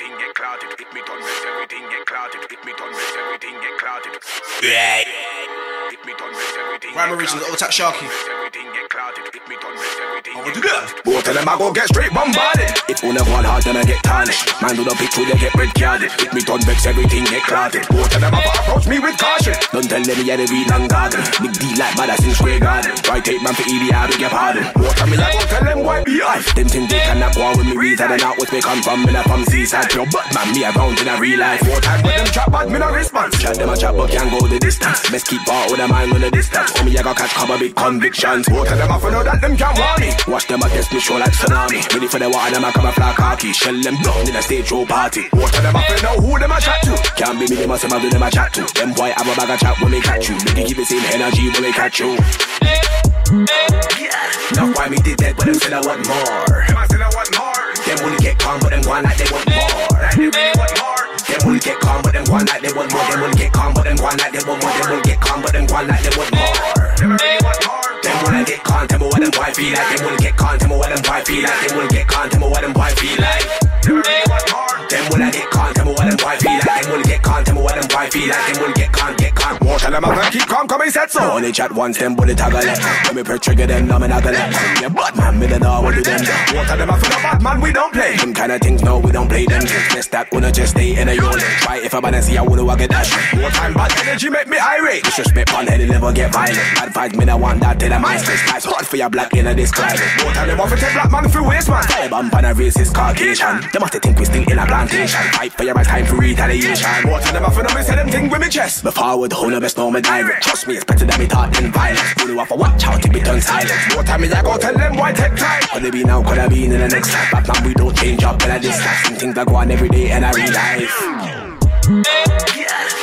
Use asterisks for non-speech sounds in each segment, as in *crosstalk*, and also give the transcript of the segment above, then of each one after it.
everything get clouted. Hit me done vex, everything get clouted. Hit me done vex, everything get clouted. Right. Rhyme get original, clouted. old Sharky. Everything get clouted. Hit me done vex, everything I get will do that. Both of them I go get straight bombarded. If one of one hard, then I get tarnished. Man do the pick till they get red carded. Hit me done vex, everything get clouted. Both of them I go approach me with caution. Don't tell them yeah they real and garden. Big D like bad as in square garden. Right take man for ED, I beg your pardon. Both of me I go tell them why be I. Them think they cannot go on with me reason and out with me come from. Me not from seaside pure, but man me around in a real life. Four time with them chat, but me no response. Chat them a chat, but can't go the distance. Best keep part with a mind on the distance. Oh me I got catch cover big convictions. Both of them I for know that them can't warn me. Watch them against me show like tsunami. Ready for the water, them I come a fly khaki. Shell them down in a stage show party. Both of them I for know who them a chat to. Can't be me, must have do them a chat to. Them boy have a bag of chat when they catch you. Can keep the same energy when they catch you. Now why me did that, but them still I want more. Them I still I want more. Them will get calm, but them want like they want more. They really want more. Them will get calm, but them want like they want more. Them will get calm, but them want like they want more. Them will get calm, but them want like they want more. Them really want get calm, tell me what them boy feel like. Them will get calm, tell me what them boy feel like. Them will get calm, tell me what them boy feel like. Them really want. Them will get calm, tell me what them boy feel like. Them will get calm, tell me what them boy feel like. Them will get calm, get calm. More tell them I'm gonna keep calm, come and set so. Only chat once, them bullet taggle. When me per trigger them, no me not gonna. Yeah, bad man, me don't know what to them. More tell them I feel a bad man, we don't play. Them kind of things, no, we don't play them. Just that, wanna just stay in a yard. Try if I wanna see, I wanna walk it dash. More time, bad energy make me irate. Disrespect on head, never get violent. Bad vibes, me not want that till I'm ice. It's hard for your black in a this climate. More time, them off take black man through waste man. Taliban, pan a racist Caucasian. Them must think we still in a plantation. Fight for your right time for retaliation. More time, them off me say them thing with me chest. Me forward, who no best know me direct. Trust me, it's better than me thought in violence. Who off a watch out if it turn silent. More time, me I go tell them why take time. Could it be now, could I be in the next life? But man, we don't change up in a this. Some things that go on every day in a real life.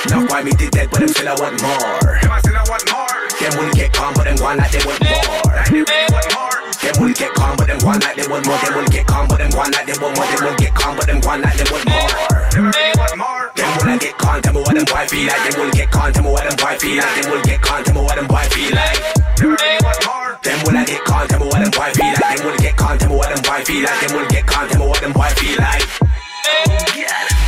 Now why me did that, but them still I want more. Them I still I want more. Them will get calm, but them go like they want more. Like they really want more. Them will get calm, but them go on like they want more. Them will get calm, but them go on like they want more. Them will get calm, but them go on like they want more. Them really want more. Them will get calm, tell me what them boy feel like. Them will get calm, tell me what them boy feel like. Them will get calm, tell me what them boy feel like. Really want more. Them will get calm, tell me what them boy feel like. Them will get calm, tell me what them boy feel like. Them will get calm, tell me what them boy feel like.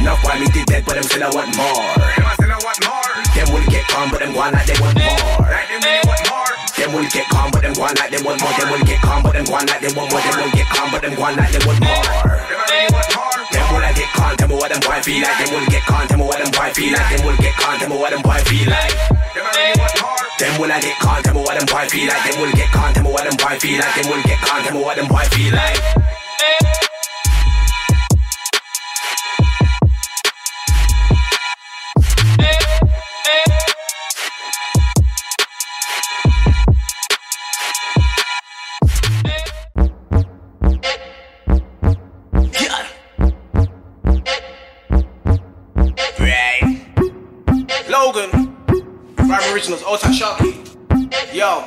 Now why me did that, but them still I want more. Them still I want more. Them will get calm, but them go like they want more. They want more. Them will get calm, but them go on like they want more. Them will get calm, but them go on like they want more. Them will get calm, but them go on like. Them want more. Them will I get calm, tell me what them boy feel like. Them will get calm, tell me what them boy feel like. Them will get calm, tell me what them boy feel like. Them. Them will I get calm, tell me what them boy feel like. Them will get calm, tell me what them boy feel like. Them will get calm, tell me what them boy feel like. Originals, old tack Sharky. Yo.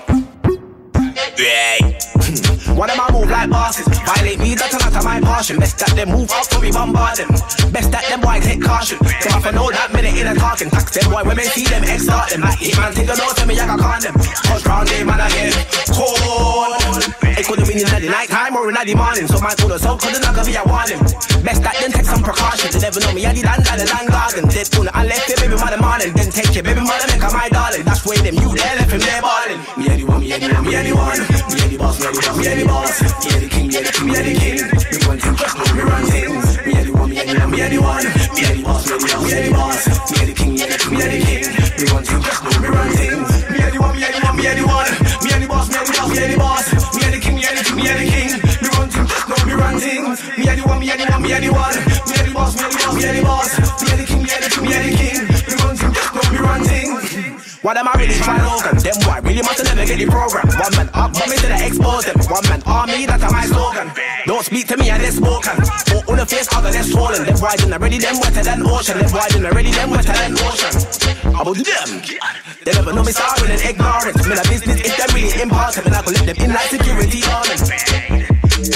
Right. Hmm. One of my move like bosses. Violate me, that's a lot of my portion. Best that them move out, we bombard them. Best that them boy take caution. So I know that minute in a talking, tax them boy, women see them, extort them. Like hitman, take a note, tell me I can con them. Touch round day, man, I get cold. It could have been in the night time or in the morning. So my tuna so couldn't not gonna be a warning. Best that then take some precautions. They never know me, I did land the land garden. Dead tuna, I left your baby mother morning. Then take your baby mother, make her my darling. That's way them you there, left him there balling. Me anyone, me anyone, me anyone. Me any boss, me any boss, me any boss. Me any king, me any king, me any king. Me one thing, just know me run things. Me anyone, me anyone, me anyone. Me any boss, me any me any boss. Me any king, me any king, me any king. Me one thing, just know me run things. Me anyone, me anyone, me anyone. Me any boss, me any boss, me any boss. Me any king, me any king, me any king. Me anyone, me anyone, me anyone. Me any boss, me any boss, me any boss. Me any king, me any king, me any king. Me run things, just know me run things. What am I really trying Logan? Them boy really must never get the program. One man up, one to the expose them. One man army, that's my slogan. Don't speak to me and they spoken. Or on the face, other less swollen. Them boys in already them wetter than ocean. Them boys in already them wetter than ocean. About them. They never know me sorry and ignorant. Me a business if them really important. And I could let them in like security ornament.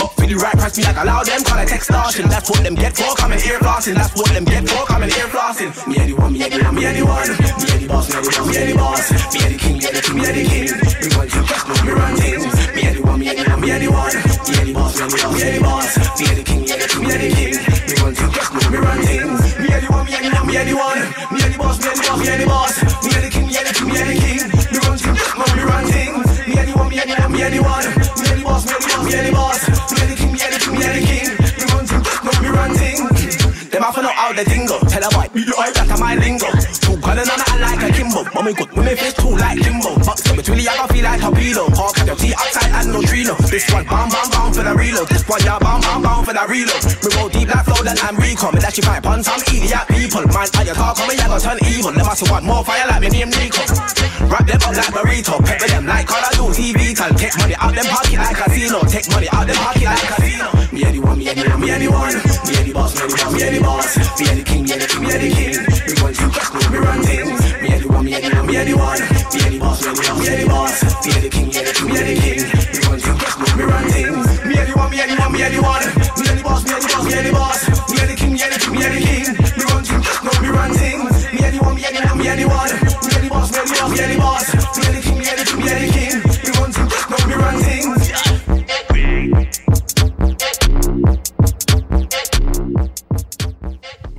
But for the right price, me like allow them call it extortion. That's what them get for coming here flossing. That's what them get for coming here flossing. Me anyone, me anyone, me anyone. Me any boss, me any boss, me any boss. Me any king, me any king, me any king. Me want you just know me run things. Me anyone, me anyone, me anyone. Me any boss, me any boss, me any boss. Me any king, me any king, me any king. Me want you just know me run me and the one. Me and the boss, me the boss, me the boss. Me the king, me the king, me the king. Me run things, man, me run things. Me and the one, me and the one, me and the one. Me the boss, me the boss, me the boss. Know how the tingle. Tell a boy, you like that my lingo. Two gun and I like a Kimbo. Mommy good, me face too like limbo. Box up between the I feel like a pedo. Hawk at your tea outside and no trilo. This one, bam bam bam for the reload. This one, yeah, bam bam bam for the reload. Me roll deep like flow than I'm Rico. Me dash you pipe on some idiot people. Man, I your talk on me, I go turn evil. Them must want more fire like me name Nico. Wrap them up like burrito. Pepper them like Call of Duty Beetle. Take money out them pocket like casino. Take money out them pocket like casino. Me any one, me any one, me any one. Me any boss, me any the one, me any boss. Me any king, me any king, me any king. We run things, just know we run things. Me a one, me a one, me a one. Me a boss, me a one, me a boss. Me a king, me a king, me a king. We run things, just know we run things. Me any one, me any one, me any one. Me any boss, me any boss, me any boss. Me any king, me any king, me any king. We run things, just know we run things. Me any one, me any one, me any one.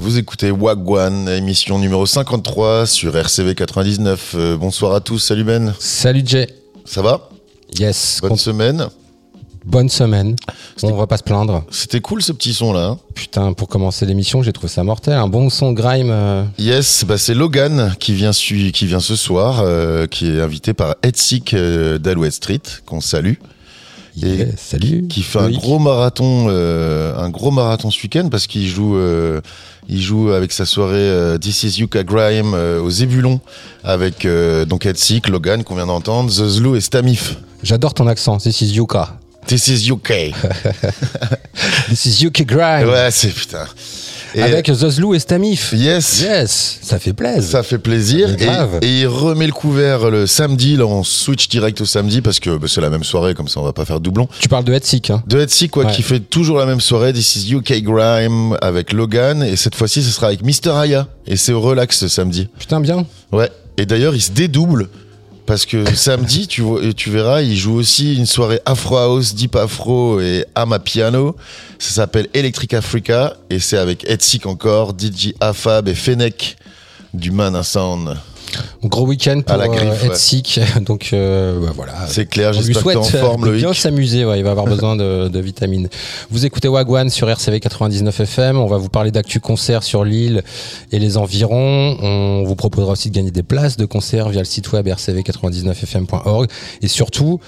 Vous écoutez Wagwan, émission numéro 53 sur RCV 99. Euh, bonsoir à tous, salut Ben. Salut Jay. Ça va? Yes. Bonne semaine. bonne semaine. On va pas se plaindre. C'était cool ce petit son là. hein Putain, pour commencer l'émission, j'ai trouvé ça mortel. Un bon son grime. euh, Yes, bah c'est Logan qui vient, qui vient ce soir, euh, qui est invité par Edsik d'Alouette Street, qu'on salue. Et yeah, salut. qui fait un gros marathon, euh, un gros marathon ce week-end parce qu'il joue, euh, il joue avec sa soirée euh, This is Yuka Grime euh, au Zébulon avec donc Edsik, Logan qu'on vient d'entendre, Zezlou et Stamif. J'adore ton accent. This is Yuka. This is UK. *laughs* This is Yuki Grime. ouais, c'est putain. Et- Avec Zozlou et Stamif. Yes. Yes. Ça fait plaisir. Ça fait plaisir. Et, et il remet le couvert le samedi. Là, on switch direct au samedi parce que bah, c'est la même soirée, comme ça on va pas faire doublon. Tu parles de Hetsick, hein. De Etsy, quoi, Ouais. qui fait toujours la même soirée. This is UK Grime avec Logan. Et cette fois-ci, ce sera avec Mr. Aya. Et c'est au relax ce samedi. Putain, bien. Ouais. Et d'ailleurs, il se dédouble. Parce que *laughs* samedi, tu, verras, il joue aussi une soirée Afro House, Deep Afro et Ama Piano. Ça s'appelle Electric Africa. Et c'est avec Etsy encore, DJ Afab et Fennec du Man Sound. Gros week-end pour la griffe, euh, ouais. Hetsick. *laughs* Donc, euh, bah, voilà. C'est clair, j'espère que en forme, euh, bien Loïc. s'amuser, ouais, il va avoir besoin de, de vitamines. Vous écoutez Wagwan sur RCV 99 FM, on va vous parler d'actu concert sur l'île et les environs. On vous proposera aussi de gagner des places de concert via le site web rcv99fm.org et surtout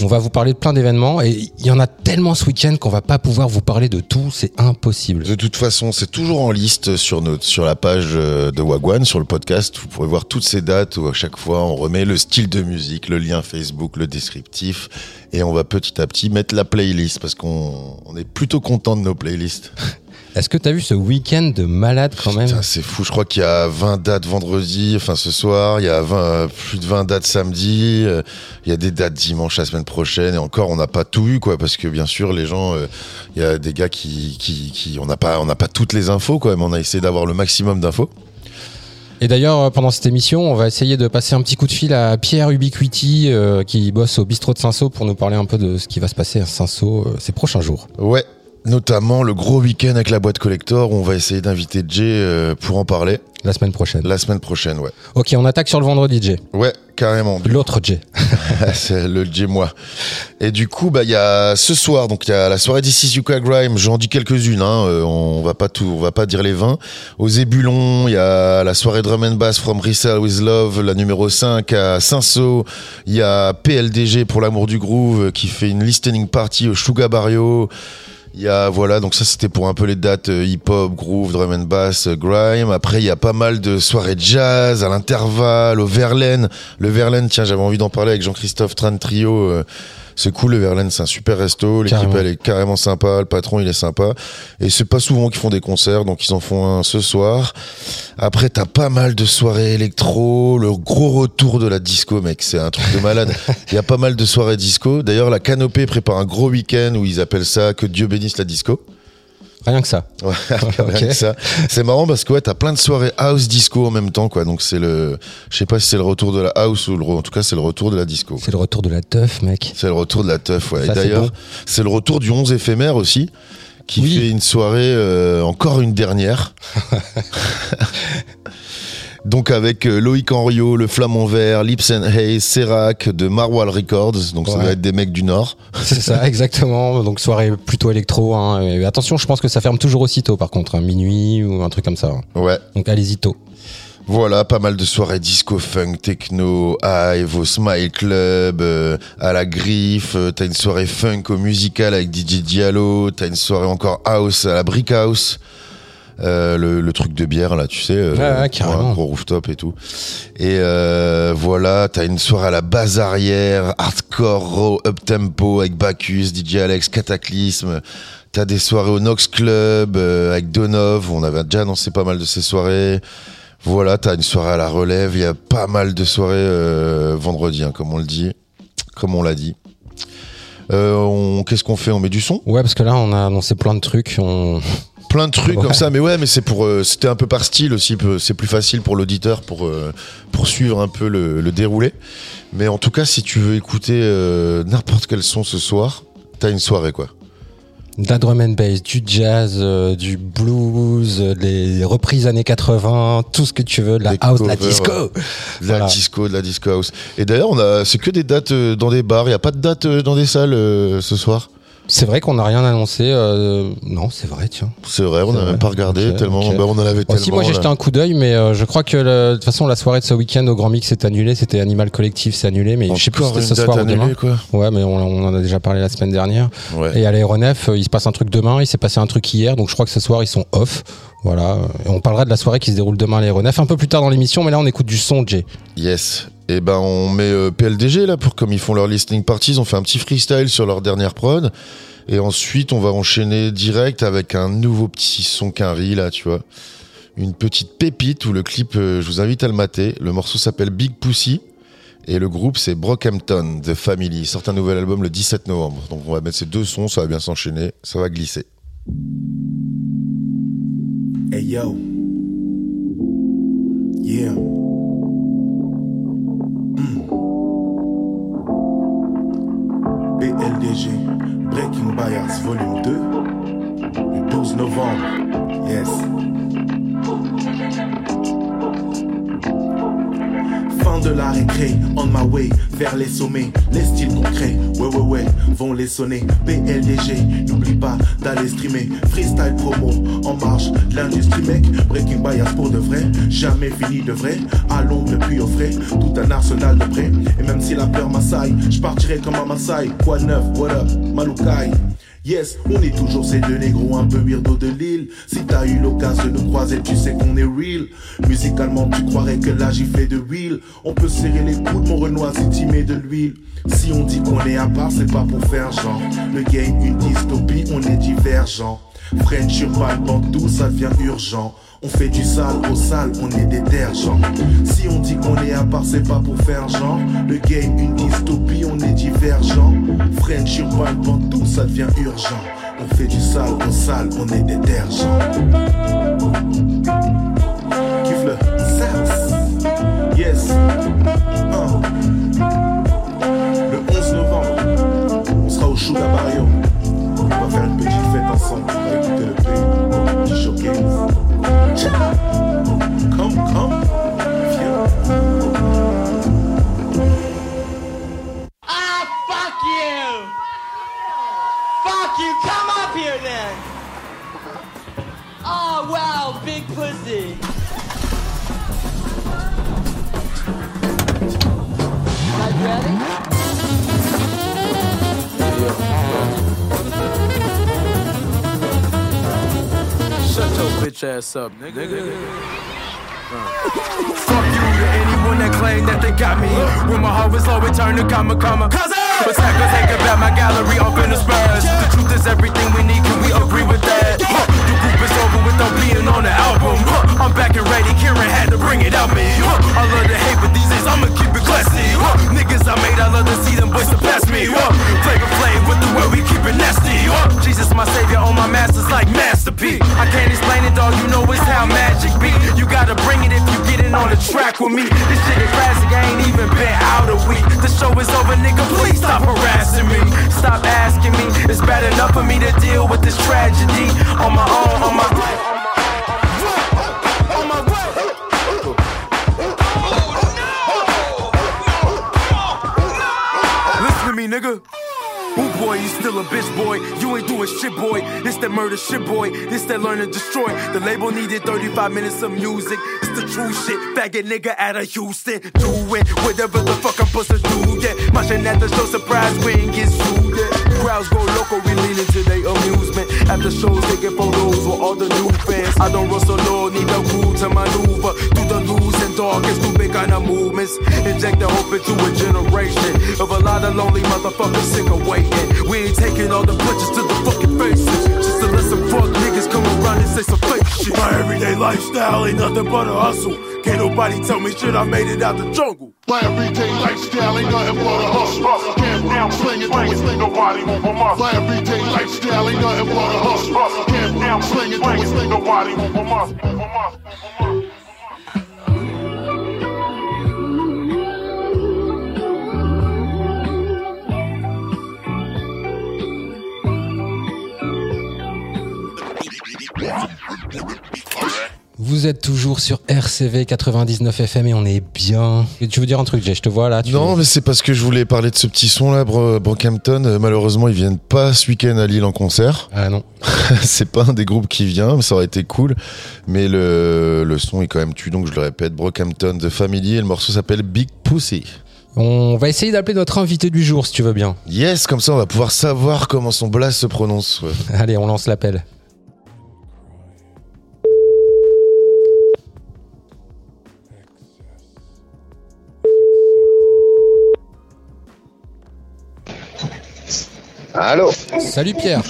on va vous parler de plein d'événements et il y en a tellement ce week-end qu'on va pas pouvoir vous parler de tout, c'est impossible. De toute façon, c'est toujours en liste sur notre sur la page euh, de Wagwan, sur le podcast. Vous pourrez voir toutes ces dates où à chaque fois on remet le style de musique, le lien Facebook, le descriptif, et on va petit à petit mettre la playlist parce qu'on on est plutôt content de nos playlists. *laughs* Est-ce que tu as vu ce week-end de malade quand même Putain, c'est fou. Je crois qu'il y a 20 dates vendredi, enfin ce soir. Il y a 20, euh, plus de 20 dates samedi. euh, Il y a des dates dimanche la semaine prochaine. Et encore, on n'a pas tout eu, quoi, parce que bien sûr, les gens, euh, il y a des gars qui, qui, qui on n'a pas, on n'a pas toutes les infos, quoi. Mais on a essayé d'avoir le maximum d'infos. Et d'ailleurs, pendant cette émission, on va essayer de passer un petit coup de fil à Pierre Ubiquiti, euh, qui bosse au bistrot de Saint-Saul, pour nous parler un peu de ce qui va se passer à Saint-Saul ces prochains jours. Ouais. Notamment le gros week-end avec la boîte collector où on va essayer d'inviter Jay euh, pour en parler La semaine prochaine. la semaine prochaine, ouais. Ok, on attaque sur le vendredi, Jay. Ouais, carrément. L'autre Jay. *laughs* c'est le J moi. Et du coup, bah il y a ce soir, donc il y a la soirée is Yuka Grime. J'en dis quelques-unes. Hein, euh, on va pas tout, on va pas dire les 20. Aux Ébulons, il y a la soirée Drum and Bass from Resell with Love, la numéro 5 à Saint-Saul. Il y a PLDG pour l'amour du groove euh, qui fait une listening party au Sugar Barrio. Il y a voilà donc ça c'était pour un peu les dates euh, hip-hop, groove, drum and bass, euh, grime. Après il y a pas mal de soirées jazz à l'intervalle, au Verlaine. Le Verlaine, tiens j'avais envie d'en parler avec Jean-Christophe Tran Trio. euh, c'est cool le Verlaine, c'est un super resto. L'équipe elle est carrément sympa, le patron il est sympa. Et c'est pas souvent qu'ils font des concerts, donc ils en font un ce soir. Après t'as pas mal de soirées électro, le gros retour de la disco mec, c'est un truc de malade. *laughs* Il y a pas mal de soirées disco. D'ailleurs la Canopée prépare un gros week-end où ils appellent ça que Dieu bénisse la disco. Rien que ça. Ouais, *laughs* que ça. C'est marrant parce que ouais, t'as plein de soirées house disco en même temps, quoi. Donc c'est le, je sais pas si c'est le retour de la house ou le, en tout cas c'est le retour de la disco. C'est le retour de la teuf, mec. C'est le retour de la teuf, ouais. Ça, Et d'ailleurs, c'est le retour du 11 éphémère aussi. qui Oui. fait une soirée, euh, encore une dernière. *laughs* Donc avec euh, Loïc Henriot, Le Flamand Vert, Lips and Hayes, Serac de Marwal Records, donc ça Ouais. va être des mecs du Nord. *laughs* C'est ça, exactement. Donc soirée plutôt électro. Hein. Et attention, je pense que ça ferme toujours aussitôt par contre, hein, minuit ou un truc comme ça. hein. Ouais, Donc allez-y tôt. voilà, pas mal de soirées disco, funk, techno, Hive, au Smile Club, euh, à la Griffe, euh, t'as une soirée funk au musical avec DJ Diallo, t'as une soirée encore house à la Brick House. Euh, le, le truc de bière là, tu sais, euh, Ouais, ouais, carrément. un gros rooftop et tout. Et euh, voilà, t'as une soirée à la base arrière, hardcore, raw, up tempo avec Bacchus, DJ Alex, Cataclysme. T'as des soirées au Nox Club avec Donov. On avait déjà annoncé pas mal de ces soirées. Voilà, t'as une soirée à la relève. Il y a pas mal de soirées vendredi, hein, comme on le dit, comme on l'a dit. Euh, Qu'est-ce qu'on fait? On met du son? Ouais, parce que là, on a annoncé plein de trucs. On... plein de trucs Ouais. comme ça mais ouais mais c'est pour euh, c'était un peu par style aussi c'est plus facile pour l'auditeur pour euh, pour suivre un peu le, le déroulé. Mais en tout cas si tu veux écouter euh, n'importe quel son ce soir t'as une soirée quoi. La drum and bass, du jazz, du blues, les reprises années 80, tout ce que tu veux, de la house, de la covers, disco. de la disco de la disco house. Et d'ailleurs on a c'est que des dates dans des bars. Il y a pas de date dans des salles ce soir? C'est vrai qu'on n'a rien annoncé. euh, Non, c'est vrai, tiens. c'est vrai on C'est a vrai. même pas regardé tellement bah, on en avait tellement Aussi, moi j'ai jeté un coup d'œil, mais euh, je crois que de toute façon la soirée de ce week-end au Grand Mix est annulée. C'était Animal Collectif, c'est annulé, mais je sais plus si c'était ce soir ou demain. annulée, quoi Ouais, mais on, on en a déjà parlé la semaine dernière. ouais Et à l'aéronef, euh, il se passe un truc demain, il s'est passé un truc hier, donc je crois que ce soir ils sont off. Voilà. Et on parlera de la soirée qui se déroule demain à l'aéronef un peu plus tard dans l'émission, mais là on écoute du son, Jay. Yes. Et ben on met euh, PLDG là pour comme ils font leur listening parties, on fait un petit freestyle sur leur dernière prod. Et ensuite on va enchaîner direct avec un nouveau petit son qu'un riz là, tu vois. Une petite pépite où le clip, euh, je vous invite à le mater. Le morceau s'appelle Big Pussy. Et le groupe c'est Brockhampton, The Family. Ils sortent un nouvel album le 17 novembre. Donc on va mettre ces deux sons, ça va bien s'enchaîner, ça va glisser. Hey yo. Yeah. BLDG, Breaking Bias Volume 2, le 12 novembre. Yes. De la récré, on my way, vers les sommets, les styles concrets, ouais ouais ouais, vont les sonner, PLDG, n'oublie pas d'aller streamer, freestyle promo, en marche, l'industrie mec, breaking bias pour de vrai, jamais fini de vrai, à l'ombre puis au frais, tout un arsenal de près, et même si la peur m'assaille, je partirai comme un Maasai, quoi neuf, what up. Yes, on est toujours ces deux négros un peu weirdo de l'île. Si t'as eu l'occasion de nous croiser, tu sais qu'on est real. Musicalement, tu croirais que là j'y fais de wheel. On peut serrer les coudes, mon Renoir, si tu mets de l'huile. Si on dit qu'on est à part, c'est pas pour faire genre. Le game, une dystopie, on est divergent. French urban, bandou, ça devient urgent? On fait du sale au sale, on est détergent. Si on dit qu'on est à part, c'est pas pour faire genre. Le game, une dystopie, on est divergent. French urban, bandou, ça devient urgent. On fait du sale au sale, on est détergent. Kiffe le sax. Yes. Le 11 novembre, on sera au show. On Fuck you, come up here then! Oh, wow, big pussy! Guys ready? Shut your bitch ass up, nigga. Fuck you to anyone that claim that they got me. When my heart was low, it turned to comma, comma. But suckers take about my gallery off in the spurs. The truth is everything we need, can we agree with that? The group is over with them being on the album. Huh, I'm back and ready, Kieran had to bring it out me. Huh, I love the hate, but these days I'ma keep it classy. Huh, Niggas I made, I love to see them boys surpass me. Huh, Flavor Flav with the way we keep it nasty. Huh, Jesus my savior, on my masters like Master P. I can't explain it, dog, you know it's how magic be. You gotta bring it if you getting on the track with me. This shit is classic, I ain't even been out a week. The show is over, nigga, please stop harassing me. Stop asking me, it's bad enough for me to deal with this tragedy on my own, on my on nigga. Ooh boy, you still a bitch boy. You ain't doing shit, boy. This that murder shit, boy. This that learn and destroy. The label needed 35 minutes of music. It's the true shit. Faggot nigga out of Houston. Do it. Whatever the fuck I'm supposed to do, yeah. Marching at the show, surprise, we ain't get sued, yeah. Crowds go local, we lean into their amusement. After shows, taking photos with all the new fans. I don't rustle low, need a crew to maneuver. Through the loose and dark and stupid kind of movements. Inject the hope into a generation of a lot of lonely motherfuckers sick of waiting. We ain't taking all the punches to the fucking faces. Just to let some fuck niggas come around and say some fake shit. My everyday lifestyle ain't nothing but a hustle. Can't nobody tell me shit, I made it out the jungle. My everyday lifestyle ain't nothing but a hustle. Gamble, sling it through it, nobody move from us. My everyday lifestyle ain't nothing but a hustle. Gamble, sling it through it, nobody move from us. Move from us. From us. Vous êtes toujours sur RCV 99 FM et on est bien. Tu veux dire un truc, Jay? Je te vois là. Tu Non, mais c'est parce que je voulais parler de ce petit son là, Bro- Brockhampton. Euh, Malheureusement, ils viennent pas ce week-end à Lille en concert. Ah non. *laughs* c'est pas un des groupes qui vient, mais ça aurait été cool. Mais le, le son est quand même tu, donc je le répète. Brockhampton The Family et le morceau s'appelle Big Pussy. On va essayer d'appeler notre invité du jour si tu veux bien. Yes, comme ça on va pouvoir savoir comment son blast se prononce. ouais. *laughs* Allez, on lance l'appel. Allô Salut Pierre.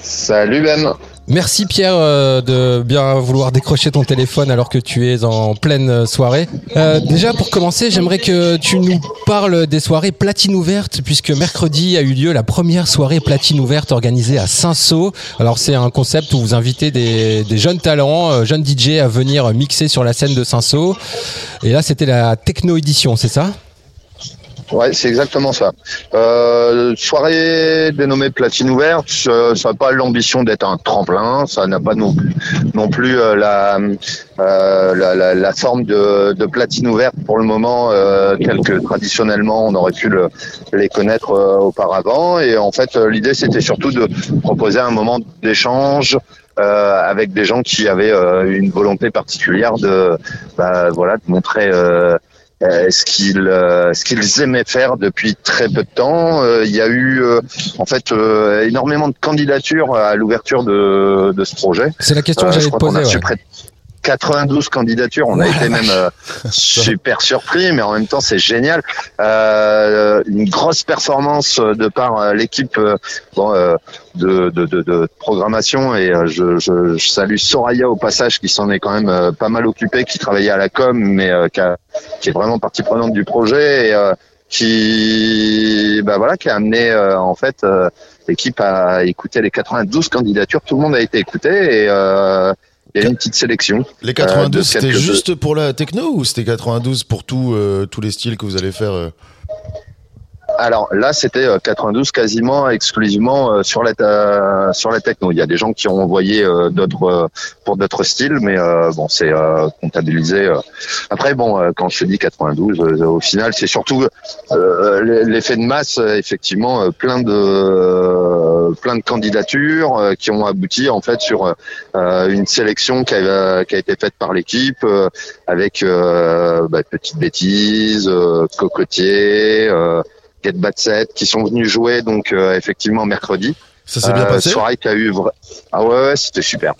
Salut Ben. Merci Pierre euh, de bien vouloir décrocher ton téléphone alors que tu es en pleine soirée. Euh, déjà pour commencer, j'aimerais que tu nous parles des soirées platine ouvertes puisque mercredi a eu lieu la première soirée platine ouverte organisée à Saint-Saul. Alors c'est un concept où vous invitez des, des jeunes talents, euh, jeunes DJ à venir mixer sur la scène de Saint-Saul. Et là c'était la techno édition, c'est ça? Ouais, c'est exactement ça. Euh, soirée dénommée Platine ouverte, ça n'a pas l'ambition d'être un tremplin, ça n'a pas non non plus euh, la, euh, la, la, la forme de, de platine ouverte pour le moment, euh, telle que traditionnellement on aurait pu le- les connaître euh, auparavant. Et en fait, euh, l'idée c'était surtout de proposer un moment d'échange. avec des gens qui avaient une volonté particulière de, bah, voilà, de montrer euh, ce qu'ils euh, ce qu'ils aimaient faire depuis très peu de temps. Euh, il y a eu en fait énormément de candidatures à l'ouverture de, de ce projet. C'est la question que j'allais te poser. ouais. près 92 candidatures. On a été même euh, super surpris, mais en même temps c'est génial. Euh, une grosse performance euh, de par euh, l'équipe euh, bon, euh, de, de, de, de programmation et euh, je, je, je salue Soraya au passage qui s'en est quand même euh, pas mal occupée, qui travaillait à la com, mais euh, qui, a- qui est vraiment partie prenante du projet et euh, qui bah voilà qui a amené euh, en fait euh, l'équipe à écouter les 92 candidatures. Tout le monde a été écouté et euh, il y a une petite sélection. Les Euh, 92, de c'était juste pour la techno ou c'était 92 pour tout, euh, tous les styles que vous allez faire euh Alors là, c'était euh, 92 quasiment exclusivement euh, sur la ta- sur la techno. Il y a des gens qui ont envoyé euh, d'autres euh, pour d'autres styles, mais euh, bon, c'est euh, comptabilisé. euh. Après, bon, euh, quand je dis 92, euh, au final, c'est surtout euh, l'effet de masse. euh, effectivement, euh, plein de euh, plein de candidatures euh, qui ont abouti en fait sur euh, une sélection qui a, qui a été faite par l'équipe euh, avec euh, bah, petites bêtises, euh, cocotier. Euh, Get Bad Set qui sont venus jouer donc euh, effectivement mercredi. Ça s'est bien passé Soirée qui a eu ah ouais, ouais c'était super.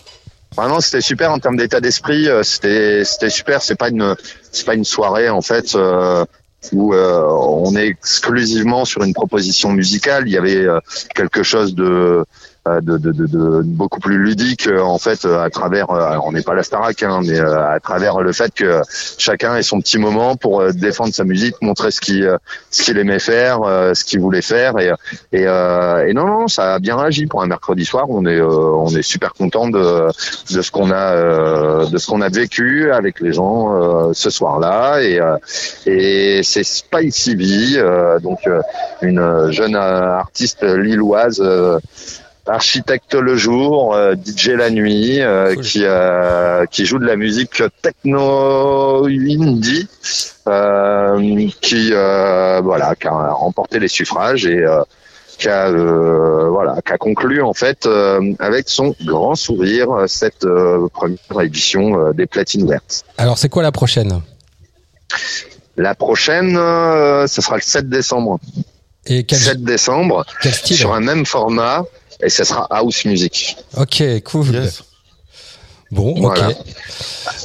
Vraiment c'était super en termes d'état d'esprit. euh, C'était c'était super. C'est pas une c'est pas une soirée en fait euh, où euh, on est exclusivement sur une proposition musicale. Il y avait euh, quelque chose de euh, de, de, beaucoup plus ludique euh, en fait euh, à travers euh, on n'est pas la Starac hein, mais euh, à travers le fait que chacun ait son petit moment pour euh, défendre sa musique montrer ce qu'il euh, aimait faire euh, ce qu'il voulait faire et et, euh, et non non ça a bien réagi pour un mercredi soir. On est euh, on est super content de de ce qu'on a euh, de ce qu'on a vécu avec les gens euh, ce soir-là et euh, et c'est Spicy V euh, donc euh, une euh, jeune euh, artiste lilloise euh, architecte le jour, euh, DJ la nuit, euh, qui euh, qui joue de la musique techno indie, qui voilà, qui a remporté les suffrages et qui a voilà, qui a conclu en fait avec son grand sourire cette première édition des platines ouvertes. Alors, c'est quoi la prochaine? La prochaine, ce sera le 7 décembre. Et quel, 7 décembre, quel style? sur un même format, et ce sera house music. Ok, cool. Yes. Bon, ok. Voilà.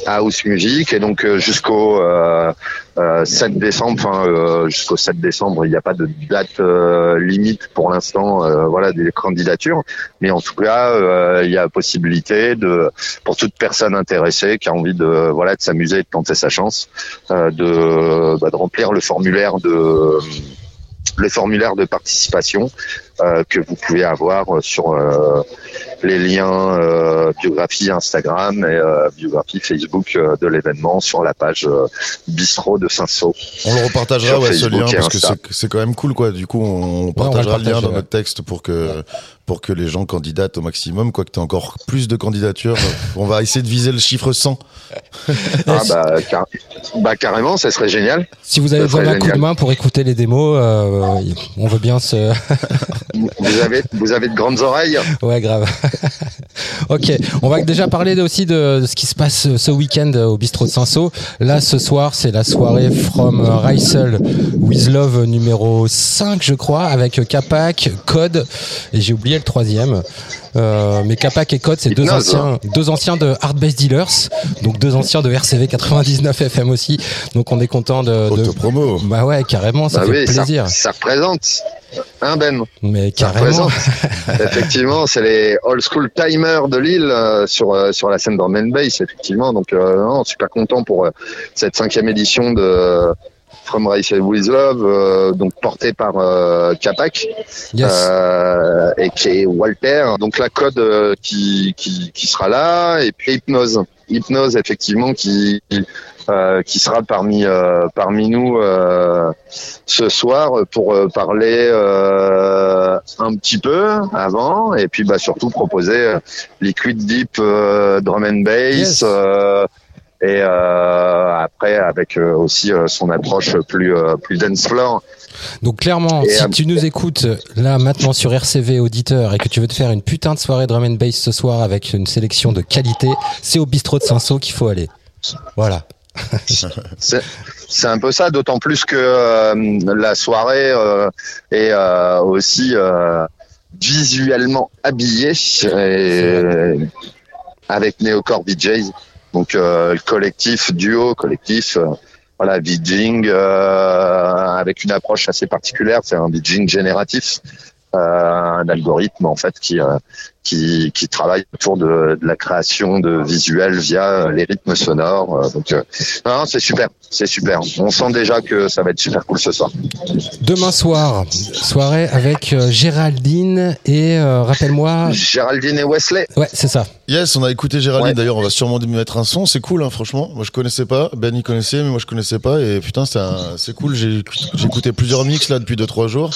House Music et donc euh, jusqu'au euh, euh, 7 décembre, enfin euh, jusqu'au 7 décembre, il n'y a pas de date euh, limite pour l'instant, euh, voilà des candidatures, mais en tout cas euh, il y a possibilité de pour toute personne intéressée qui a envie de voilà de s'amuser et de tenter sa chance, euh, de, bah, de remplir le formulaire de le formulaire de participation euh, que vous pouvez avoir euh, sur euh, les liens euh, biographie Instagram et euh, biographie Facebook euh, de l'événement sur la page euh, bistrot de Saint-Saul. On le repartagera, ouais, ce lien, parce que c'est quand même cool, quoi. Du coup, on va le partagera le lien dans notre texte pour que, pour que les gens candidatent au maximum, quoi que tu encore plus de candidatures. *laughs* on va essayer de viser le chiffre 100. *laughs* Ah bah, car- bah, carrément, ça serait génial. Si vous avez besoin d'un coup de main pour écouter les démos, euh, on veut bien se. *laughs* Vous avez vous avez de grandes oreilles. ouais, grave. ok, on va déjà parler aussi de, de ce qui se passe ce week-end au bistrot de Saint-Saul. Là, ce soir, c'est la soirée From Rysel with Love numéro 5, je crois, avec Capac, Code, et j'ai oublié le troisième. Euh, mais Capac et Code, c'est deux anciens, deux anciens de Hard Bass Dealers, donc deux anciens de RCV 99 FM aussi. Donc on est content de, de... Autopromo. Bah ouais, carrément, ça Bah fait oui, plaisir. ça représente. Un Ben? Mais carrément. *laughs* effectivement, c'est les old school timers de Lille euh, sur euh, sur la scène drum and bass, effectivement. Donc, euh, non, super content pour cette cinquième édition de From Race with Love, euh, donc portée par euh, Capac Yes. euh, et qui est Walter. Donc la code euh, qui, qui qui sera là et puis Hypnose. Hypnose effectivement qui euh, qui sera parmi euh, parmi nous euh, ce soir pour euh, parler euh, un petit peu avant et puis bah surtout proposer Liquid Deep euh, drum and bass Yes. Et euh, après avec euh, aussi euh, son approche plus plus dance floor Donc clairement, Et, si tu nous écoutes là maintenant sur RCV auditeur et que tu veux te faire une putain de soirée drum and bass ce soir avec une sélection de qualité, c'est au bistrot de Saint-Saul qu'il faut aller. Voilà. *laughs* C'est un peu ça, d'autant plus que euh, la soirée euh, est euh, aussi visuellement habillée et- avec Neocore VJs, donc euh, collectif duo, collectif. euh, voilà, VJing euh, avec une approche assez particulière, c'est un VJing génératif, un algorithme en fait qui qui, qui travaille autour de, de la création de visuels via euh, les rythmes sonores. euh, donc, euh, non, c'est super, c'est super. On sent déjà que ça va être super cool ce soir. Demain soir, soirée avec euh, Géraldine et euh, rappelle-moi. Géraldine et Wesley. Ouais, c'est ça. Yes, on a écouté Géraldine. Ouais. D'ailleurs, on va sûrement lui mettre un son. C'est cool, hein, franchement. Moi, je connaissais pas. Ben, il connaissait, mais moi, je connaissais pas. Et putain, c'est un- c'est cool. J'ai j'ai écouté plusieurs mix là depuis 2-3 jours.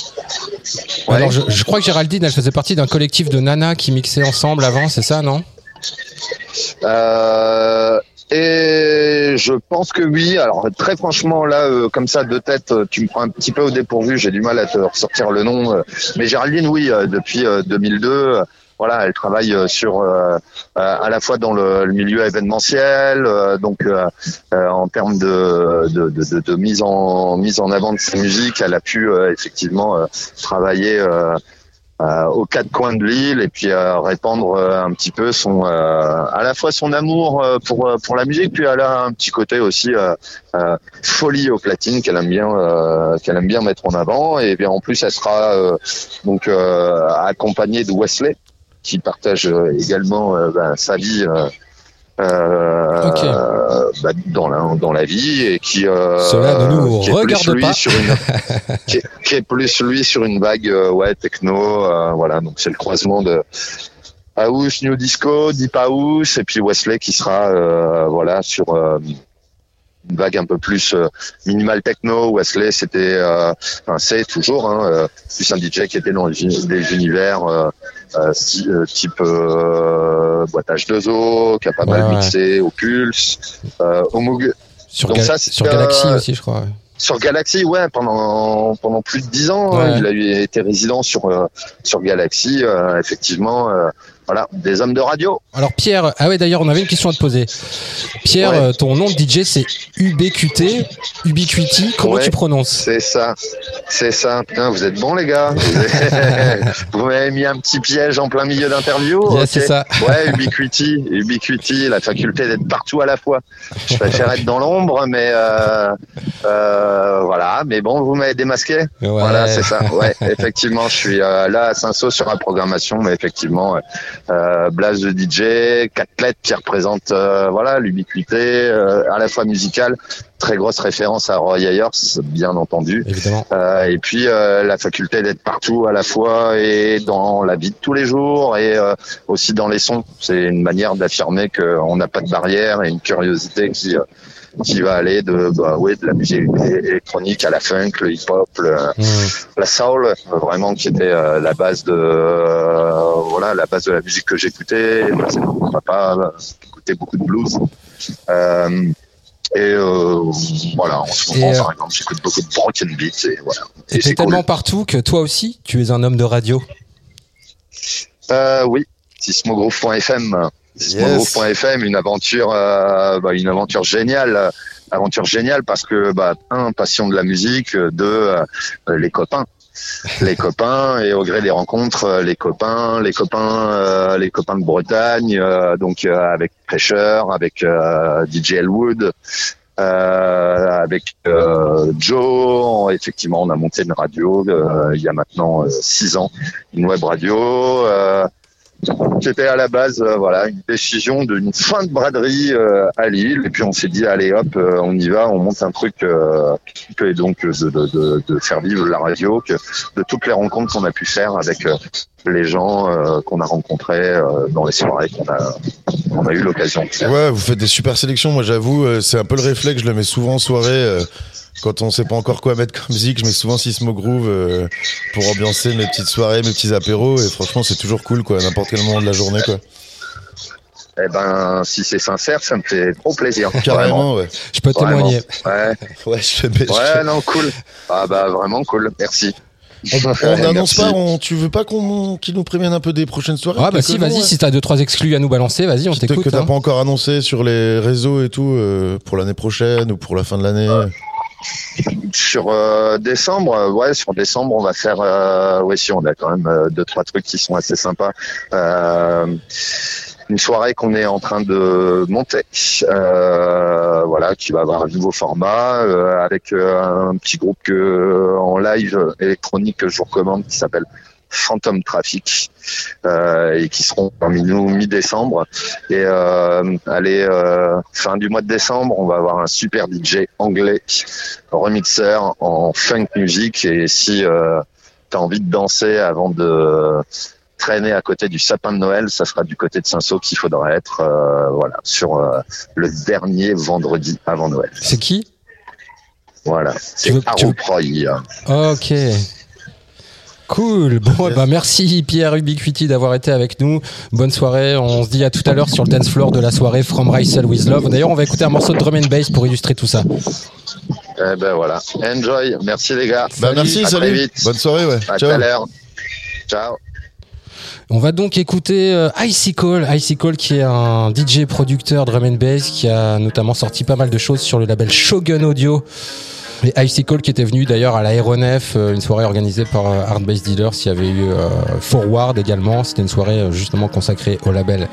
Ouais. Alors je, je crois que Géraldine, elle faisait partie d'un collectif de nanas qui mixaient ensemble avant, c'est ça, non? Euh, et je pense que oui. Alors très franchement là, euh, comme ça de tête, euh, tu me prends un petit peu au dépourvu. J'ai du mal à te ressortir le nom. mais Géraldine, oui, depuis euh, 2002. euh, voilà, elle travaille sur à la fois dans le, milieu événementiel, donc en termes de, de, de, de- mise en mise en avant de sa musique, elle a pu effectivement travailler aux quatre coins de l'île et puis euh, répandre euh, un petit peu son euh, à la fois son amour euh, pour euh, pour la musique puis elle a un petit côté aussi euh, euh, folie au platine qu'elle aime bien euh, qu'elle aime bien mettre en avant et bien en plus elle sera euh, donc euh, accompagnée de Wesley qui partage euh, également euh, ben, sa vie. Euh, bah, dans la dans la vie et qui euh, Cela ne nous qui est plus lui pas. sur une *laughs* qui, est, qui est plus lui sur une vague euh, ouais techno euh, voilà donc c'est le croisement de house new disco deep house et puis Wesley qui sera euh, voilà sur euh, une vague un peu plus euh, minimal techno Wesley c'était euh, enfin c'est toujours hein, euh, plus un DJ qui était dans des univers euh, euh, type euh, boîtage de zoo qui a pas Ouais, mal mixé au pulse euh, au Moog Sur, Donc Gal- ça, sur Galaxy aussi, je crois. sur Galaxy, ouais, pendant pendant plus de dix ans, Ouais. hein, il a été résident sur euh, sur Galaxy. euh, effectivement, euh, voilà, des hommes de radio. Alors Pierre, ah ouais d'ailleurs on avait une question à te poser. Pierre, Ouais. euh, ton nom de DJ c'est UBQT, Ubiquity, comment Ouais. tu prononces? C'est ça, c'est ça. Putain, vous êtes bons les gars. *laughs* *laughs* vous m'avez mis un petit piège en plein milieu d'interview. Ok. c'est ça. Ouais, Ubiquity, Ubiquity, la faculté d'être partout à la fois. Je préfère être dans l'ombre, mais euh, euh, voilà. Mais bon, vous m'avez démasqué. Ouais. Voilà, c'est ça. Ouais, effectivement, je suis euh, là à Saint-Saul sur la programmation, mais effectivement, euh, Blase de DJ, lettres qui représentent euh, voilà l'ubiquité euh, à la fois musicale, très grosse référence à Roy Ayers, bien entendu, Évidemment. Euh, et puis euh, la faculté d'être partout à la fois et dans la vie de tous les jours et euh, aussi dans les sons. C'est une manière d'affirmer qu'on n'a pas de barrière et une curiosité qui euh, qui va aller de bah ouais de la musique électronique à la funk, le hip-hop, le, Mmh. la soul, euh, vraiment qui était euh, la base de euh, voilà la base de la musique que j'écoutais. C'est mon papa écoutait beaucoup de blues. Euh, et euh, voilà, en ce moment, euh, par exemple, j'écoute beaucoup de broken beats et voilà. Et t'es cool. tellement partout que toi aussi tu es un homme de radio? Euh, oui, sismogrove.fm. Sismogrove.fm, une aventure, euh, bah, une aventure géniale. euh, Aventure géniale parce que, bah, un, passion de la musique, euh, deux, euh, les copains. Les *laughs* copains et au gré des rencontres, euh, les copains, les copains, euh, les copains de Bretagne, euh, donc euh, avec Pressure, avec euh, DJ Elwood, euh, avec euh, Joe. Effectivement, on a monté une radio euh, il y a maintenant six ans, une web radio. C'était à la base, euh, voilà, une décision d'une fin de braderie euh, à Lille. Et puis on s'est dit, allez hop, euh, on y va, on monte un truc peut donc de, de, faire vivre la radio, de toutes les rencontres qu'on a pu faire avec les gens qu'on a rencontrés dans les soirées qu'on a, qu'on a eu l'occasion de. Ouais, vous faites des super sélections. Moi, j'avoue, c'est un peu le réflexe. Je le mets souvent en soirée. Quand on sait pas encore quoi mettre comme musique, je mets souvent Sismo Groove euh, pour ambiancer mes petites soirées, mes petits apéros. Et franchement, c'est toujours cool, quoi. à N'importe quel moment de la journée, quoi. Eh ben, si c'est sincère, ça me fait trop plaisir. *laughs* Carrément, ouais. Je peux Vraiment. témoigner. Ouais. Ouais, je fais. je Ouais, non, cool. Ah bah vraiment cool. Merci. On n'annonce pas, on, tu veux pas qu'on qu'ils nous préviennent un peu des prochaines soirées? Ah bah si, vas-y, ouais si t'as deux trois exclus à nous balancer, vas-y, on t'écoute. que t'as hein. pas encore annoncé sur les réseaux et tout euh, pour l'année prochaine ou pour la fin de l'année. Sur euh, décembre, euh, ouais, sur décembre, on va faire. Euh, ouais, si, on a quand même euh, deux trois trucs qui sont assez sympas. Euh, une soirée qu'on est en train de monter, voilà, qui va avoir un nouveau format avec un petit groupe que en live électronique que je vous recommande qui s'appelle Phantom Traffic euh, et qui seront parmi nous mi-décembre. Et euh, allez, euh, fin du mois de décembre, on va avoir un super DJ anglais, remixeur en funk music. Et si euh, tu as envie de danser avant de traîner à côté du sapin de Noël, ça sera du côté de Saint-Saul qu'il faudra être, euh, voilà, sur euh, le dernier vendredi avant Noël. C'est qui? Voilà, c'est tu veux-. Ok. Cool. Bon, bah merci Pierre Ubiquity d'avoir été avec nous. Bonne soirée. On se dit à tout à l'heure sur le dance floor de la soirée From Rysel with Love. D'ailleurs, on va écouter un morceau de drum and bass pour illustrer tout ça. Eh ben voilà, enjoy. Merci les gars. Bah merci, À très salut. vite. Bonne soirée, ouais. À tout Ciao. à l'heure. Ciao. On va donc écouter euh, Icy Call, Icy Call qui est un DJ producteur drum and bass qui a notamment sorti pas mal de choses sur le label Shogun Audio. Et Icy Call qui était venu d'ailleurs à l'aéronef, euh, une soirée organisée par euh, Hard Bass Dealers. Il y avait eu euh, Forward également. C'était une soirée euh, justement consacrée au label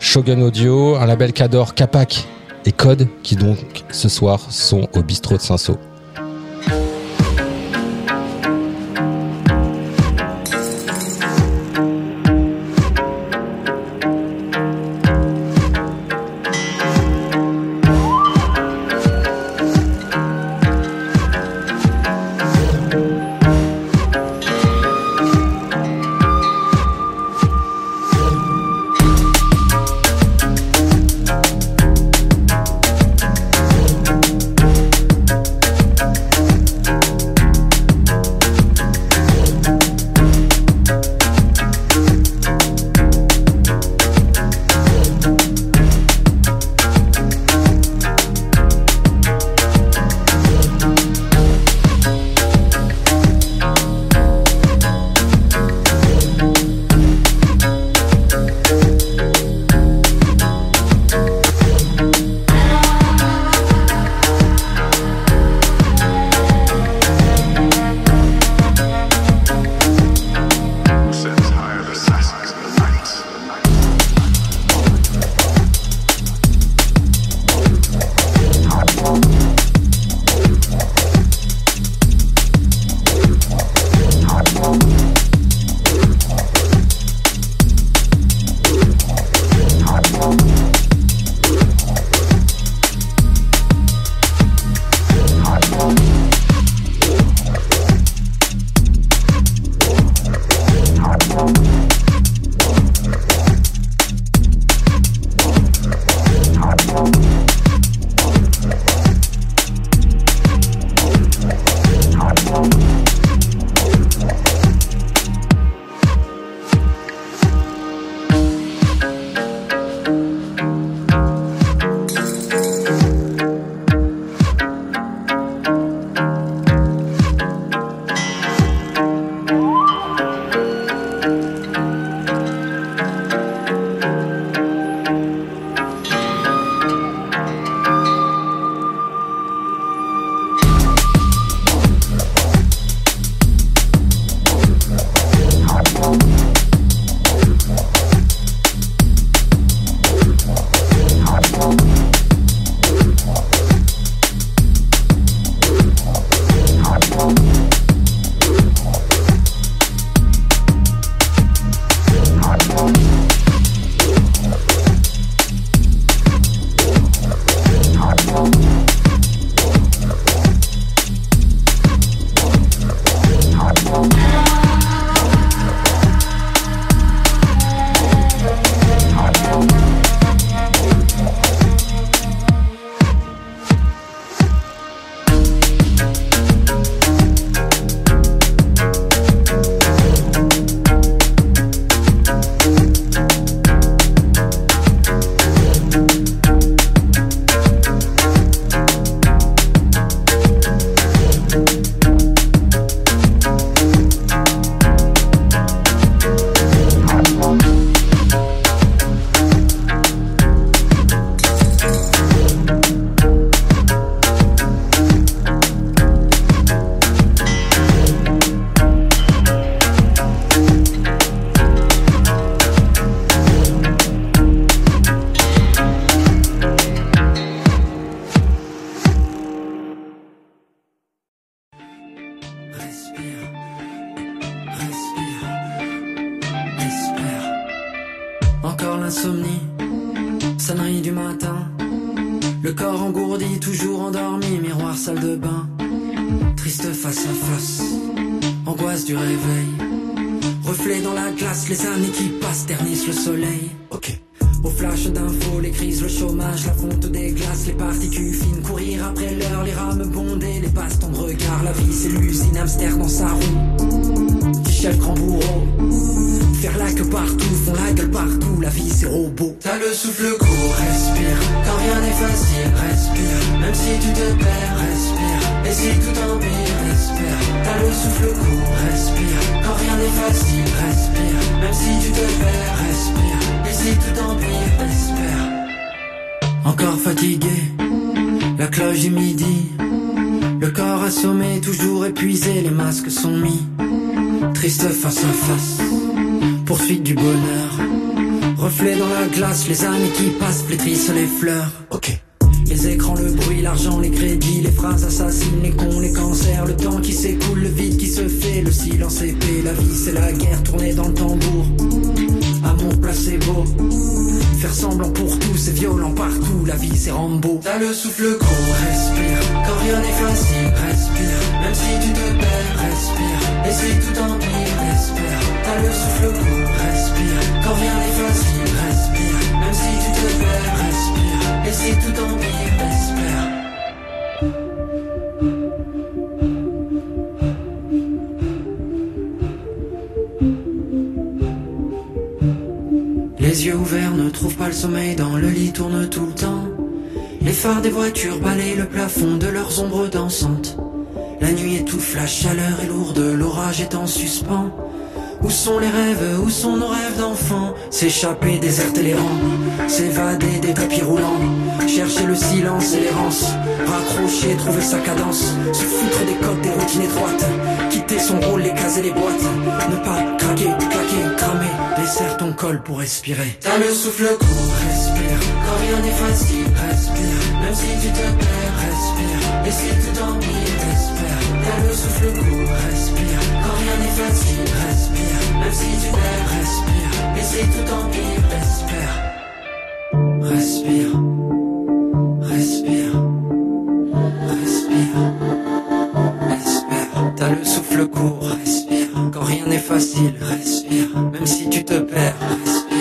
Shogun Audio, un label qu'adore Capac et Code qui donc ce soir sont au bistrot de Saint-Saul. Flétrissent les fleurs. Yeux ouverts ne trouvent pas le sommeil, dans le lit tourne tout le temps. Les phares des voitures balayent le plafond de leurs ombres dansantes. La nuit étouffe, la chaleur est lourde, l'orage est en suspens. Où sont les rêves, où sont nos rêves d'enfants? S'échapper, déserter les rangs, s'évader des tapis roulants. Chercher le silence et l'errance, raccrocher, trouver sa cadence. Se foutre des codes, des routines étroites. Quitter son rôle, les les boîtes. Ne pas craquer, claquer, cramer. Desserre ton col pour respirer. T'as le souffle court, respire. Quand rien n'est facile, respire. Même si tu te perds, respire. Et si tout empire, espère. T'as le souffle court, respire. Quand rien n'est facile, respire. Même si tu perds, respire. Et si tout empire, espère. Respire. Respire. Respire. Espère. T'as le souffle court, respire. Quand rien n'est facile, respire. Même si tu te perds, respire.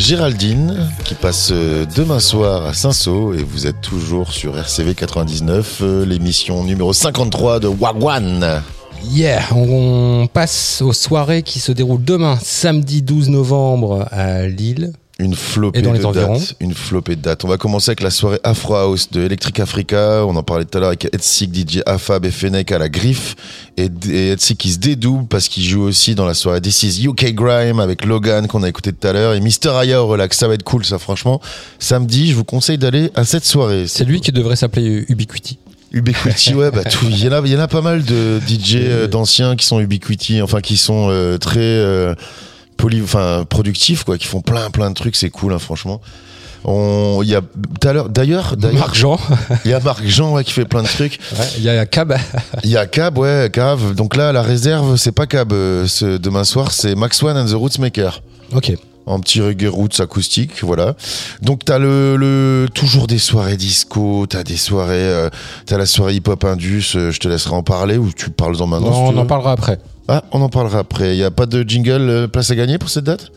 Géraldine qui passe euh, demain soir à Saint-Saul et vous êtes toujours sur RCV 99, euh, l'émission numéro 53 de Wagwan. Yeah, on passe aux soirées qui se déroulent demain, samedi 12 novembre à Lille. Une flopée Et dans les de environs. dates. Une flopée de dates. On va commencer avec la soirée Afro House de Electric Africa. On en parlait tout à l'heure avec Edsik, DJ Afab et Fennec à la griffe. Et, et Edsik qui se dédouble parce qu'il joue aussi dans la soirée This is UK Grime avec Logan qu'on a écouté tout à l'heure. Et Mister Aya au relax. Ça va être cool ça franchement. Samedi, je vous conseille d'aller à cette soirée. C'est lui qui devrait s'appeler Ubiquity. Ubiquity, ouais, bah tout. Il y en a, il y en a pas mal de DJ *laughs* euh, d'anciens qui sont Ubiquity, enfin qui sont euh, très euh, poly, enfin productifs, quoi, qui font plein, plein de trucs. C'est cool, hein, franchement. On, il y a tout à l'heure, d'ailleurs, d'ailleurs, Marc Jean. *laughs* il y a Marc Jean ouais, qui fait plein de trucs. Ouais, Il y a Cab. *laughs* Il y a Cab, ouais, Cab. Donc là, la réserve, c'est pas Cab. euh, ce, demain soir, c'est Max One and the Rootsmaker. Ok. En petit reggae roots acoustique, voilà. Donc t'as le, le toujours des soirées disco, t'as des soirées, euh, t'as la soirée hip hop indus. euh, je te laisserai en parler ou tu parles en maintenant. Non, si on en parlera après. Ah, on en parlera après. Il y a pas de jingle euh, place à gagner pour cette date?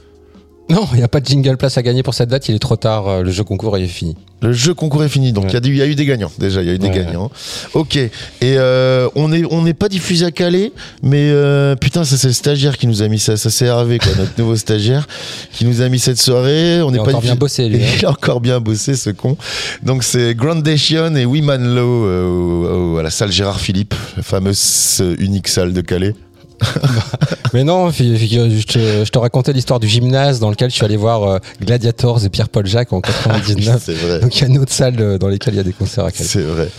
Non, il n'y a pas de jingle place à gagner pour cette date, il est trop tard, euh, le jeu concours est fini. Le jeu concours est fini, donc il y a y, eu des gagnants déjà, il y a eu des Ouais. gagnants. Ok, et euh, on est on n'est pas diffusé à Calais, mais euh, putain ça c'est le stagiaire qui nous a mis ça, ça c'est Hervé quoi, notre *laughs* nouveau stagiaire qui nous a mis cette soirée. On Il n'est a pas encore bien bossé, lui, *laughs* hein. Il a encore bien bossé ce con. Donc c'est Grandation et Wiman Low euh, à la salle Gérard Philippe, la fameuse unique salle de Calais. *laughs* Mais non, je te, je te racontais l'histoire du gymnase dans lequel je suis allé voir euh, Gladiators et Pierre-Paul Jacques en 99. *laughs* c'est vrai. Donc il y a une autre salle euh, dans lesquelles il y a des concerts à. C'est vrai.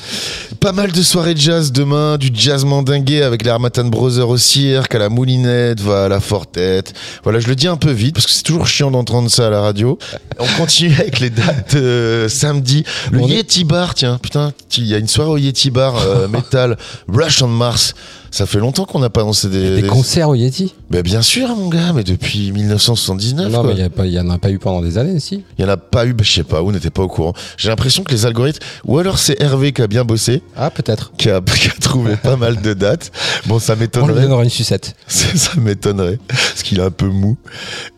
Pas mal de soirées de jazz demain, du jazz mandingué avec les Armatan Brothers au cirque, à la Moulinette, va à la Fortette. Voilà, je le dis un peu vite parce que c'est toujours chiant d'entendre ça à la radio. On continue avec les dates de samedi. Le est- Yeti Bar, tiens, putain, il y a une soirée au Yeti Bar euh, *laughs* Metal, Rush on Mars. Ça fait longtemps qu'on n'a pas annoncé des, Des des- concerts au Yeti Mais bien sûr, mon gars, mais depuis 1979. Non, quoi. mais il y a pas- il y en a pas eu pendant des années, si. Il y en a pas eu, bah, je sais pas, où n'était pas au courant. J'ai l'impression que les algorithmes, ou alors c'est Hervé qui a bien bossé, Ah, peut-être. qui a, *laughs* qui a trouvé *laughs* pas mal de dates. Bon, ça On lui m'étonnerait. donnera une sucette. *laughs* Ça, ça m'étonnerait, parce qu'il est un peu mou.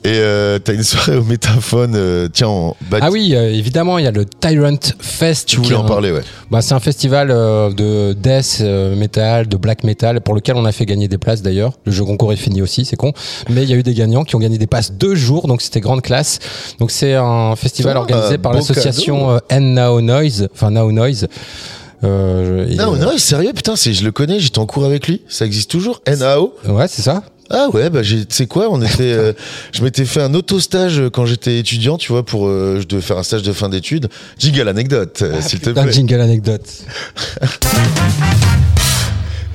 Et euh, t'as une soirée au Métaphone, euh, tiens, en Ah oui, euh, évidemment, il y a le Tyrant Fest. Tu voulais en un- parler, ouais. Bah, c'est un festival de death metal, de black metal, pour lequel on a fait gagner des places d'ailleurs. Le jeu concours est fini aussi, c'est con. Mais il y a eu des gagnants qui ont gagné des passes deux jours, donc c'était grande classe. Donc c'est un festival organisé par l'association euh, N Now Noise, enfin Now Noise. Euh, Non, euh, non, sérieux, putain, je le connais, j'étais en cours avec lui. Ça existe toujours NAO Ouais, c'est ça. Ah ouais, bah tu sais quoi, on était, euh, *laughs* je m'étais fait un auto-stage quand j'étais étudiant, tu vois, pour, euh, je devais faire un stage de fin d'études. Jingle anecdote, euh, s'il te plaît. jingle anecdote. *laughs*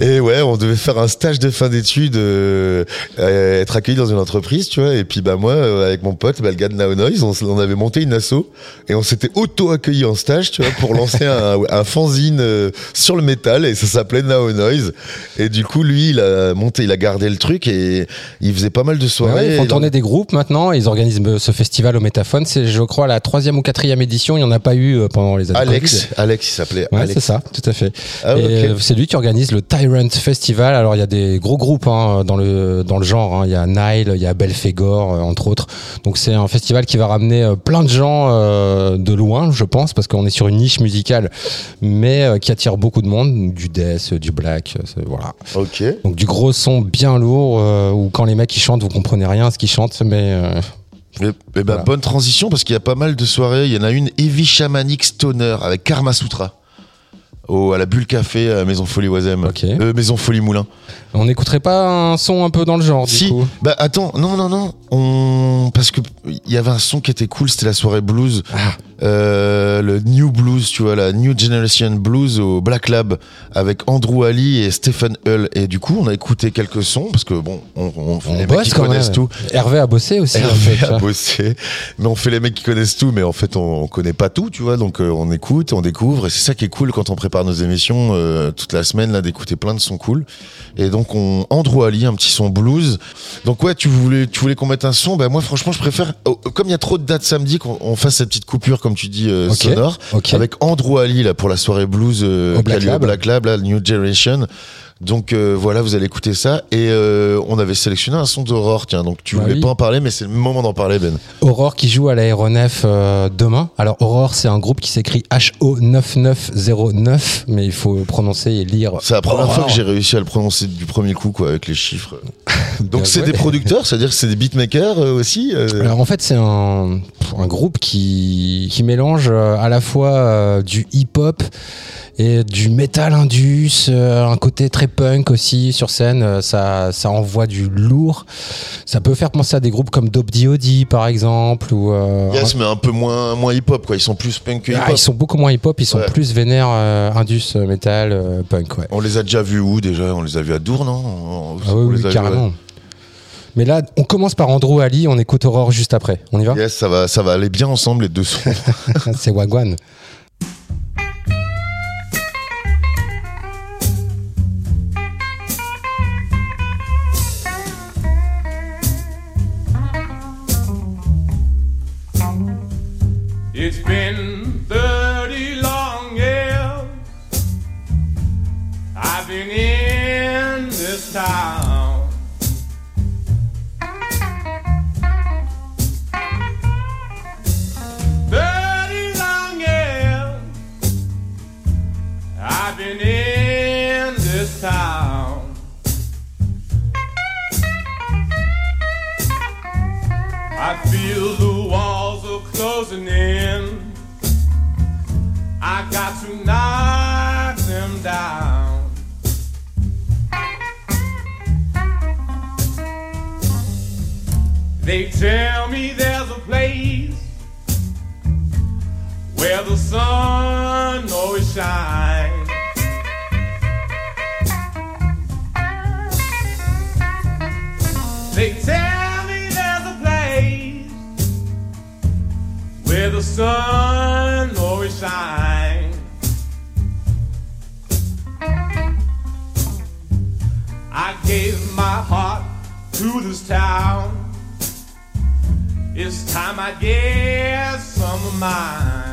Et ouais, on devait faire un stage de fin d'études, euh, euh, être accueilli dans une entreprise, tu vois. Et puis bah moi, euh, avec mon pote, bah, le gars de Now Noise, on, avait monté une asso et on s'était auto-accueilli en stage, tu vois, pour lancer un, *laughs* un fanzine euh, sur le métal et ça s'appelait Now Noise. Et du coup, lui, il a monté, il a gardé le truc et il faisait pas mal de Ouais, soirées. ils Et font tourner des groupes maintenant. Ils organisent euh, ce festival au Métaphone. C'est, je crois, la troisième ou quatrième édition. Il n'y en a pas eu euh, pendant les années Alex, Covid. Alex, il s'appelait. Ouais, Alex. c'est ça, tout à fait. Ah, et c'est lui qui organise le Tyrant Festival. Alors il y a des gros groupes hein, dans le dans le genre. hein. Il y a Nile, il y a Belphégor, euh, entre autres. Donc c'est un festival qui va ramener euh, plein de gens euh, de loin, je pense, parce qu'on est sur une niche musicale, mais euh, qui attire beaucoup de monde, du death, du black, voilà. Ok. Donc du gros son bien lourd où quand les mecs ils chantent, vous comprenez rien à ce qu'ils chantent, mais euh, Eh eh ben, Voilà. bonne transition parce qu'il y a pas mal de soirées. Il y en a une Heavy Shamanic Stoner avec Karma Sutra. Au, à la Bulle Café à Maison Folie Oisem. Euh, Maison Folie Moulin. on n'écouterait pas un son un peu dans le genre du Si. coup. Bah attends, non, non, non. On... Parce que il y avait un son qui était cool, c'était la soirée blues. Ah. Euh, le New Blues, tu vois, la New Generation Blues au Black Lab avec Andrew Ali et Stephen Hull. Et du coup, on a écouté quelques sons parce que bon, on, on, fait On les mecs qui quand connaissent même. tout. Hervé a bossé aussi. Hervé a vois. bossé, mais on fait les mecs qui connaissent tout, mais en fait on, on connaît pas tout, tu vois. Donc euh, on écoute, on découvre, et c'est ça qui est cool quand on prépare nos émissions euh, toute la semaine là, d'écouter plein de sons cool. Et donc on Andrew Ali, un petit son blues. Donc ouais, tu voulais, tu voulais qu'on mette un son? Ben moi franchement, je préfère, oh, comme il y a trop de dates samedi, qu'on on fasse cette petite coupure comme tu dis euh, sonore, avec Andrew Ali là pour la soirée blues euh, Black Lab. Black Lab, là, New Generation. Donc euh, voilà, vous allez écouter ça. Et euh, on avait sélectionné un son d'Aurore, tiens. Donc tu Bah voulais oui. pas en parler, mais c'est le moment d'en parler, Ben. Aurore qui joue à l'aéronef euh, demain. Alors Aurore, c'est un groupe qui s'écrit HO9909, mais il faut prononcer et lire. C'est la première fois que j'ai réussi à le prononcer du premier coup, quoi, avec les chiffres. *laughs* Donc c'est des producteurs, c'est-à-dire que c'est des beatmakers aussi. Alors en fait c'est un, un groupe qui, qui mélange à la fois du hip-hop et du metal indus, euh, un côté très punk aussi sur scène, euh, ça, ça envoie du lourd. Ça peut faire penser à des groupes comme Dope D.O.D. par exemple. Ou, euh, Yes, mais un peu moins, moins hip-hop, quoi. Ils sont plus punk que hip-hop. ah, ils sont beaucoup moins hip-hop, ils sont Ouais. plus vénères euh, indus, metal, euh, punk. Ouais. On les a déjà vus où déjà? On les a vus à Dour, non? On- Ah oui, vus, carrément. ouais. Mais là, on commence par Andrew Ali, on écoute Aurore juste après. On y va? Yes, ça va, ça va aller bien ensemble les deux sons. *laughs* C'est Wagwan. It's been tell me there's a place where the sun always shines. They tell me there's a place where the sun always shines. I gave my heart to this town. It's time I get some of mine.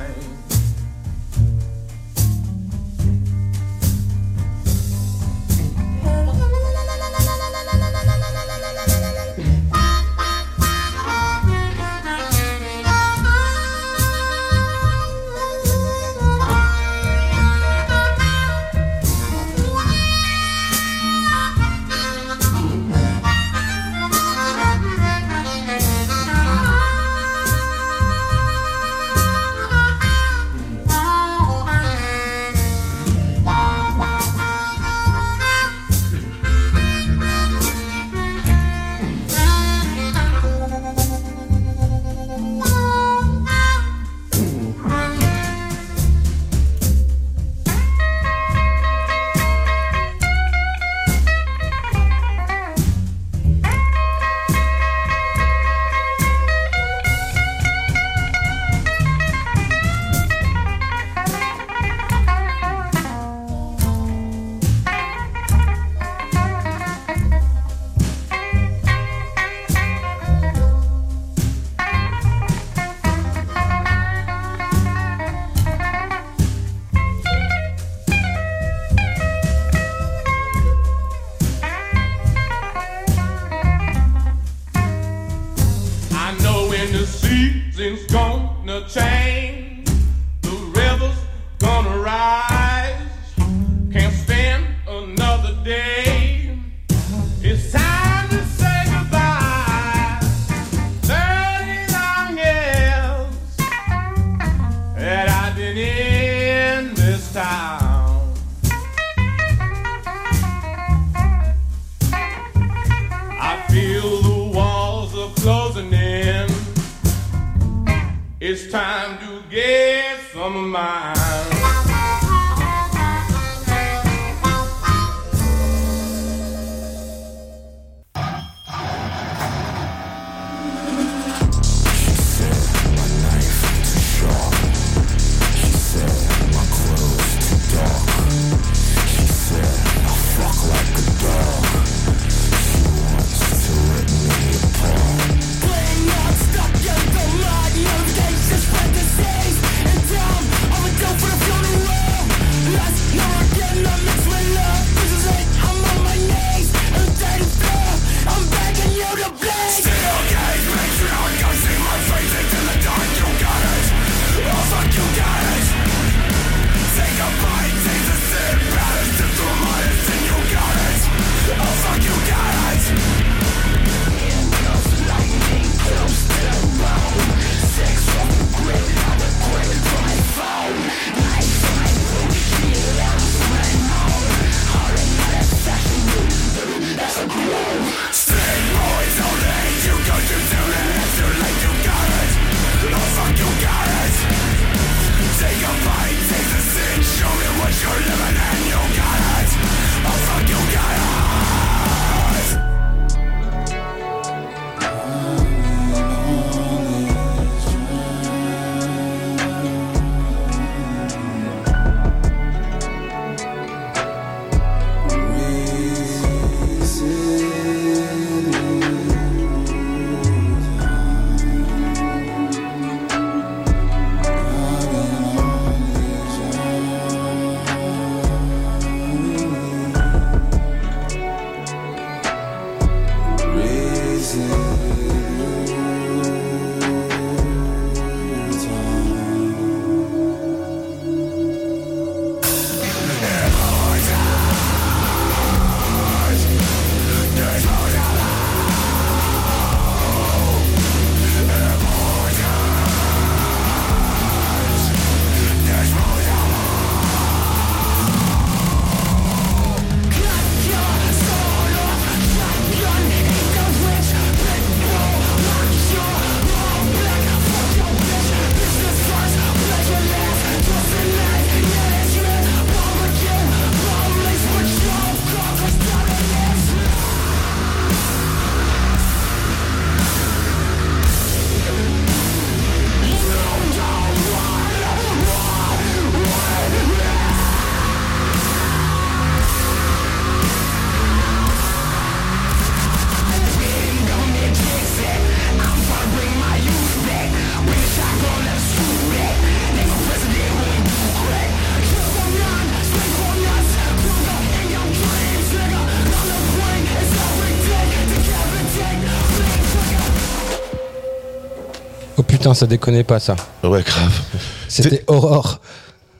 Putain, ça déconnait pas ça. Ouais, grave. C'était Aurore.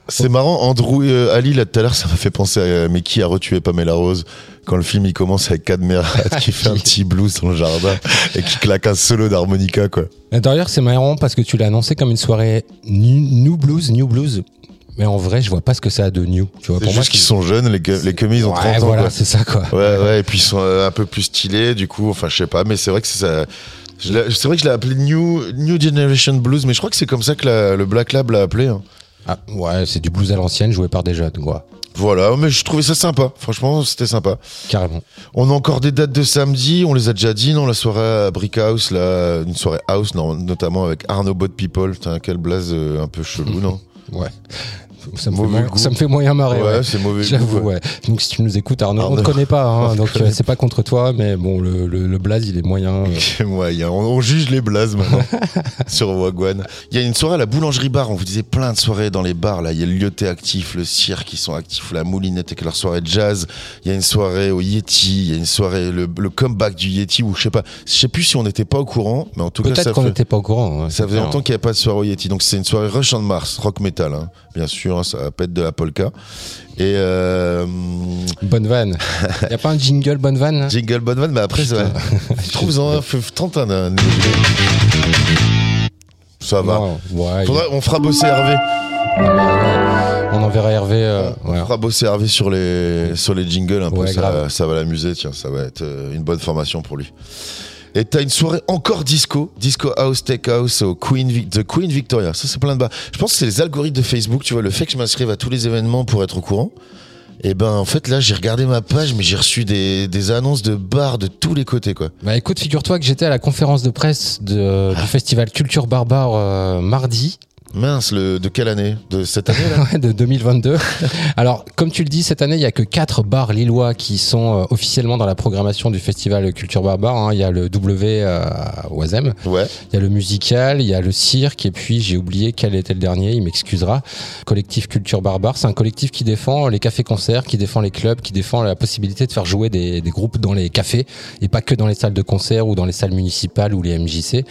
C'est marrant, Andrew et euh, Ali, là, tout à l'heure, ça m'a fait penser à euh, Mais qui a retué Pamela Rose Quand le film, il commence avec Cadmerat qui fait un petit blues dans le jardin et qui claque un solo d'harmonica, quoi. D'ailleurs, c'est marrant parce que tu l'as annoncé comme une soirée new, blues, new blues. Mais en vrai, je vois pas ce que ça a de new. Tu vois, pour moi, juste qu'ils sont jeunes, les, les commis, ils ont Ouais, 30 ans. voilà, c'est ça, quoi. Ouais, ouais, et puis ils sont euh, un peu plus stylés, du coup, enfin, je sais pas, mais c'est vrai que c'est ça. C'est vrai que je l'ai appelé New, New Generation Blues, mais je crois que c'est comme ça que la- le Black Lab l'a appelé. hein. Ah, ouais, c'est du blues à l'ancienne joué par des jeunes, quoi. Voilà, mais je trouvais ça sympa. Franchement, c'était sympa. Carrément. On a encore des dates de samedi, on les a déjà dit, non La soirée à Brick House, là, une soirée house, non, notamment avec Arnaud Bot People. Putain, quel blaze euh, un peu chelou, non? *laughs* Ouais. Ça me, fait moyen, ça me fait moyen marrer. Ouais, c'est mauvais J'avoue, ouais. Donc si tu nous écoutes, Arnaud, on ne connaît pas, hein, *laughs* donc euh, c'est pas contre toi, mais bon, le, le, le blaze, il est moyen. euh. Moyen. On, on juge les blazes maintenant *laughs* sur Wagwan. Il y a une soirée à la boulangerie bar. On vous disait plein de soirées dans les bars. Là, il y a le Lyoté actif, le Cirque qui sont actifs, la Moulinette avec leur soirée de jazz. Il y a une soirée au Yeti. Il y a une soirée le, le comeback du Yeti ou je sais pas. Je sais plus si on n'était pas au courant, mais en tout cas ça Peut-être qu'on n'était pas au courant. hein, Ça faisait longtemps qu'il n'y avait pas de soirée au Yeti. Donc c'est une soirée Rush on Mars, rock metal, hein. bien sûr, hein, ça pète de la polka. Et euh, Bonne vanne. Y a pas un jingle bonne vanne hein jingle bonne vanne, mais après, ça, *laughs* je trouve en tente un, un- Ça va. Non, ouais, Faudra- on fera bosser Hervé. On enverra Hervé. euh, On ouais. fera bosser Hervé sur les, sur les jingles un peu. Ouais, ça, ça va l'amuser, tiens, ça va être euh, une bonne formation pour lui. Et t'as une soirée encore disco, disco house, tech house au Queen, The Queen Victoria. Ça, c'est plein de bas. Je pense que c'est les algorithmes de Facebook, tu vois, le fait que je m'inscrive à tous les événements pour être au courant. Et ben, en fait, là, j'ai regardé ma page, mais j'ai reçu des, des annonces de bars de tous les côtés, quoi. Bah écoute, figure-toi que j'étais à la conférence de presse de- Ah. du festival Culture Barbare euh, mardi. Mince, le, de quelle année? De cette année, là? *laughs* Ouais, de 2022. *laughs* Alors, comme tu le dis, cette année, il y a que quatre bars lillois qui sont euh, officiellement dans la programmation du festival Culture Barbare. hein. Il y a le W euh, à Oisem, Ouais. il y a le musical, il y a le cirque, et puis j'ai oublié quel était le dernier, il m'excusera. Collectif Culture Barbare, c'est un collectif qui défend les cafés-concerts, qui défend les clubs, qui défend la possibilité de faire jouer des, des groupes dans les cafés, et pas que dans les salles de concert ou dans les salles municipales ou les MJC.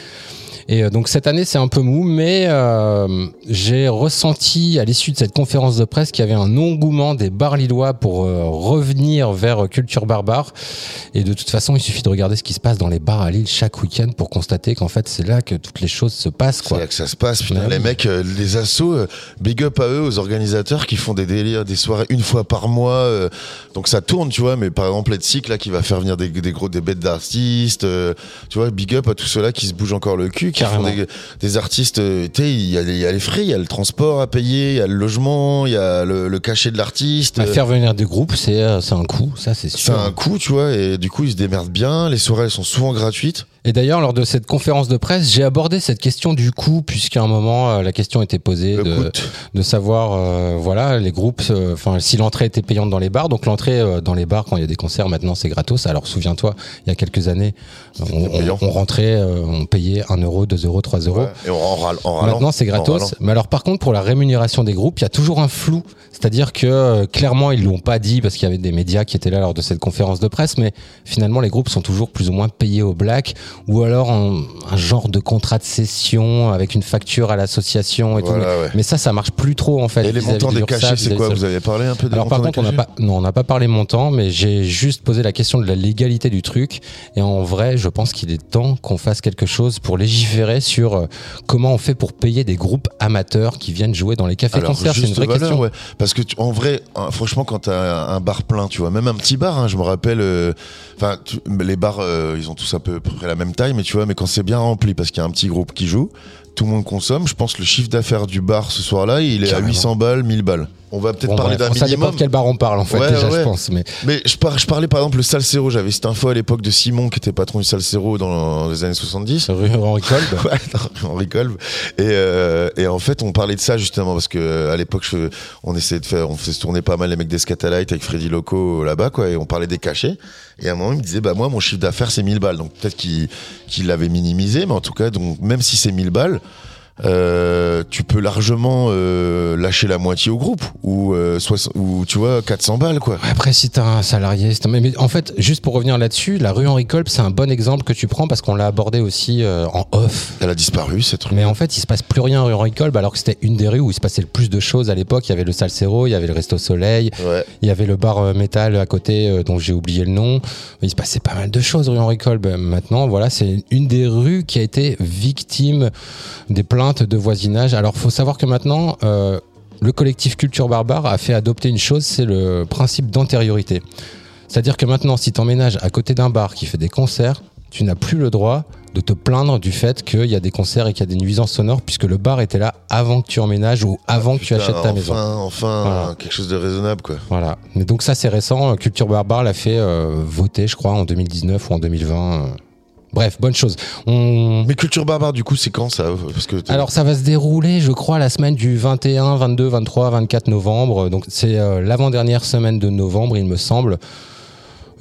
Et euh, donc cette année c'est un peu mou, mais euh, j'ai ressenti à l'issue de cette conférence de presse qu'il y avait un engouement des bars lillois pour euh, revenir vers culture barbare. Et de toute façon, il suffit de regarder ce qui se passe dans les bars à Lille chaque week-end pour constater qu'en fait c'est là que toutes les choses se passent. C'est là que ça se passe, putain. Ouais, les mecs, euh, les assos, big up à eux, aux organisateurs qui font des délires, des soirées une fois par mois. donc ça tourne, tu vois. Mais par exemple, Let's là, qui va faire venir des, des gros des bêtes d'artistes. tu vois, big up à tous ceux-là qui se bougent encore le cul, qui des, des artistes. euh, tu sais, il y, a les- il y a les frais, il y a le transport à payer, il y a le logement, il y a le, le cachet de l'artiste. À euh, faire venir des groupes, c'est euh, c'est un coût, ça c'est c'est sûr. un coût, tu vois, et du coup, ils se démerdent bien. Les soirées, elles sont souvent gratuites. Et d'ailleurs, lors de cette conférence de presse, j'ai abordé cette question du coût, puisqu'à un moment, euh, la question était posée de, de savoir, euh, voilà, les groupes, euh, enfin, si l'entrée était payante dans les bars. Donc l'entrée euh, dans les bars, quand il y a des concerts, maintenant, c'est gratos. Alors souviens-toi, il y a quelques années, on, on- on rentrait, euh, on payait 1 euro, 2 euros, 3 euros. Ouais, et en râle- en râlant. Maintenant, c'est gratos. Mais alors, par contre, pour la rémunération des groupes, il y a toujours un flou. C'est-à-dire que clairement, ils l'ont pas dit parce qu'il y avait des médias qui étaient là lors de cette conférence de presse, mais finalement, les groupes sont toujours plus ou moins payés au black, ou alors un, un genre de contrat de cession avec une facture à l'association et tout. Voilà, Mais, ouais. mais ça, ça marche plus trop en fait. Et les montants de des cachets, c'est quoi Vous avez parlé un peu des alors par montants des contre, on n'a cachets pas, non, on n'a pas parlé montant, mais j'ai juste posé la question de la légalité du truc. Et en vrai, je pense qu'il est temps qu'on fasse quelque chose pour légiférer sur euh, comment on fait pour payer des groupes amateurs qui viennent jouer dans les cafés Alors, concerts. C'est une vraie valeur, question. ouais. Parce que tu- en vrai, hein, franchement, quand t'as un bar plein, tu vois, même un petit bar, hein, je me rappelle, euh, enfin, les bars, euh, ils ont tous à peu près la même taille, mais tu vois, mais quand c'est bien rempli, parce qu'il y a un petit groupe qui joue, tout le monde consomme. Je pense que le chiffre d'affaires du bar ce soir-là, il est Carrément. à 800 balles, 1000 balles. On va peut-être Bon, parler d'un ça dépend minimum. de quel bar on parle en fait Ouais, déjà, ouais. je pense. Mais Mais je, par- je parlais par exemple le Salsero, j'avais cette info à l'époque de Simon qui était patron du Salsero dans les années 70. rue Henri Kolb. *laughs* Ouais, Henri Kolb. Et, euh, et en fait, on parlait de ça justement parce que euh, à l'époque, on essayait de faire, on faisait tourner pas mal les mecs des Scatalites avec Freddy Loco là-bas, quoi, et on parlait des cachets. Et à un moment, il me disait, bah moi, mon chiffre d'affaires c'est 1000 balles. Donc peut-être qu'il qu'il l'avait minimisé, mais en tout cas, donc même si c'est 1000 balles. Euh, tu peux largement euh, lâcher la moitié au groupe ou, euh, ou tu vois 400 balles quoi. Après, si t'as un salarié, un- mais, en fait, juste pour revenir là-dessus, la rue Henri Kolb, c'est un bon exemple que tu prends parce qu'on l'a abordé aussi en off. Elle a disparu cette rue. Mais en fait, il se passe plus rien rue Henri Kolb alors que c'était une des rues où il se passait le plus de choses à l'époque. Il y avait le Salsero, il y avait le Resto Soleil, Ouais. il y avait le bar métal à côté dont j'ai oublié le nom. Il se passait pas mal de choses rue Henri Kolb. Maintenant, voilà, c'est une des rues qui a été victime des plaintes de voisinage. Alors, faut savoir que maintenant, euh, le collectif Culture Barbare a fait adopter une chose, c'est le principe d'antériorité. C'est-à-dire que maintenant, si tu emménages à côté d'un bar qui fait des concerts, tu n'as plus le droit de te plaindre du fait qu'il y a des concerts et qu'il y a des nuisances sonores, puisque le bar était là avant que tu emménages ou avant que tu achètes ta maison. Enfin, enfin Voilà. quelque chose de raisonnable quoi. Voilà. Mais donc ça, c'est récent. Culture Barbare l'a fait euh, voter, je crois, en 2019 ou en 2020. Bref, bonne chose. On... Mais culture barbare du coup c'est quand ça? Parce que Alors ça va se dérouler, je crois, la semaine du 21, 22, 23, 24 novembre. Donc c'est euh, l'avant-dernière semaine de novembre, il me semble.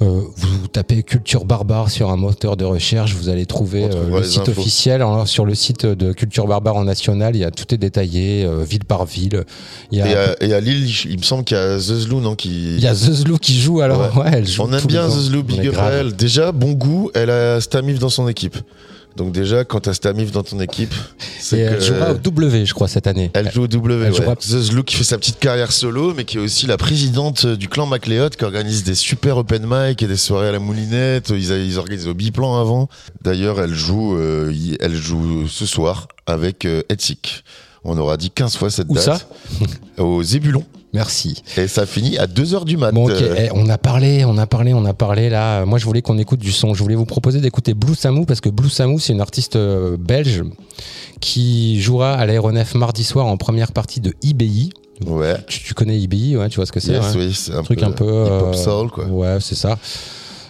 Euh, vous tapez Culture Barbare sur un moteur de recherche, vous allez trouver euh, le site infos. officiel. Alors, sur le site de Culture Barbare en national, il y a tout est détaillé, euh, ville par ville. Il y a, et, à, et à Lille, il me semble qu'il y a Zezlou non qui. il y a Zezlou qui joue. Alors ouais, elle joue On aime bien. Zezlou, big up grave. à elle. Déjà, bon goût, elle a Stamif dans son équipe. Donc déjà, quand t'as Stamif dans ton équipe, c'est que... elle jouera au W, je crois, cette année. Elle joue au W, Elle ouais. jouera- Zezlou qui fait sa petite carrière solo, mais qui est aussi la présidente du clan MacLeod, qui organise des super open mic et des soirées à la moulinette. Ils, ils organisent au biplan avant. D'ailleurs, elle joue, euh, elle joue ce soir avec euh. On aura dit 15 fois cette Où date. ça? Au Zébulon. Merci. Et ça finit à 2h du mat. Bon, eh, on a parlé, on a parlé, on a parlé là. Moi, je voulais qu'on écoute du son. Je voulais vous proposer d'écouter Blue Samou parce que Blue Samou, c'est une artiste euh, belge qui jouera à l'aéronef mardi soir en première partie de IBI. Ouais. Tu, tu connais IBI, ouais, tu vois ce que c'est Yes, ouais. oui, c'est un truc peu un peu hip-hop euh, soul, quoi. Ouais, c'est ça.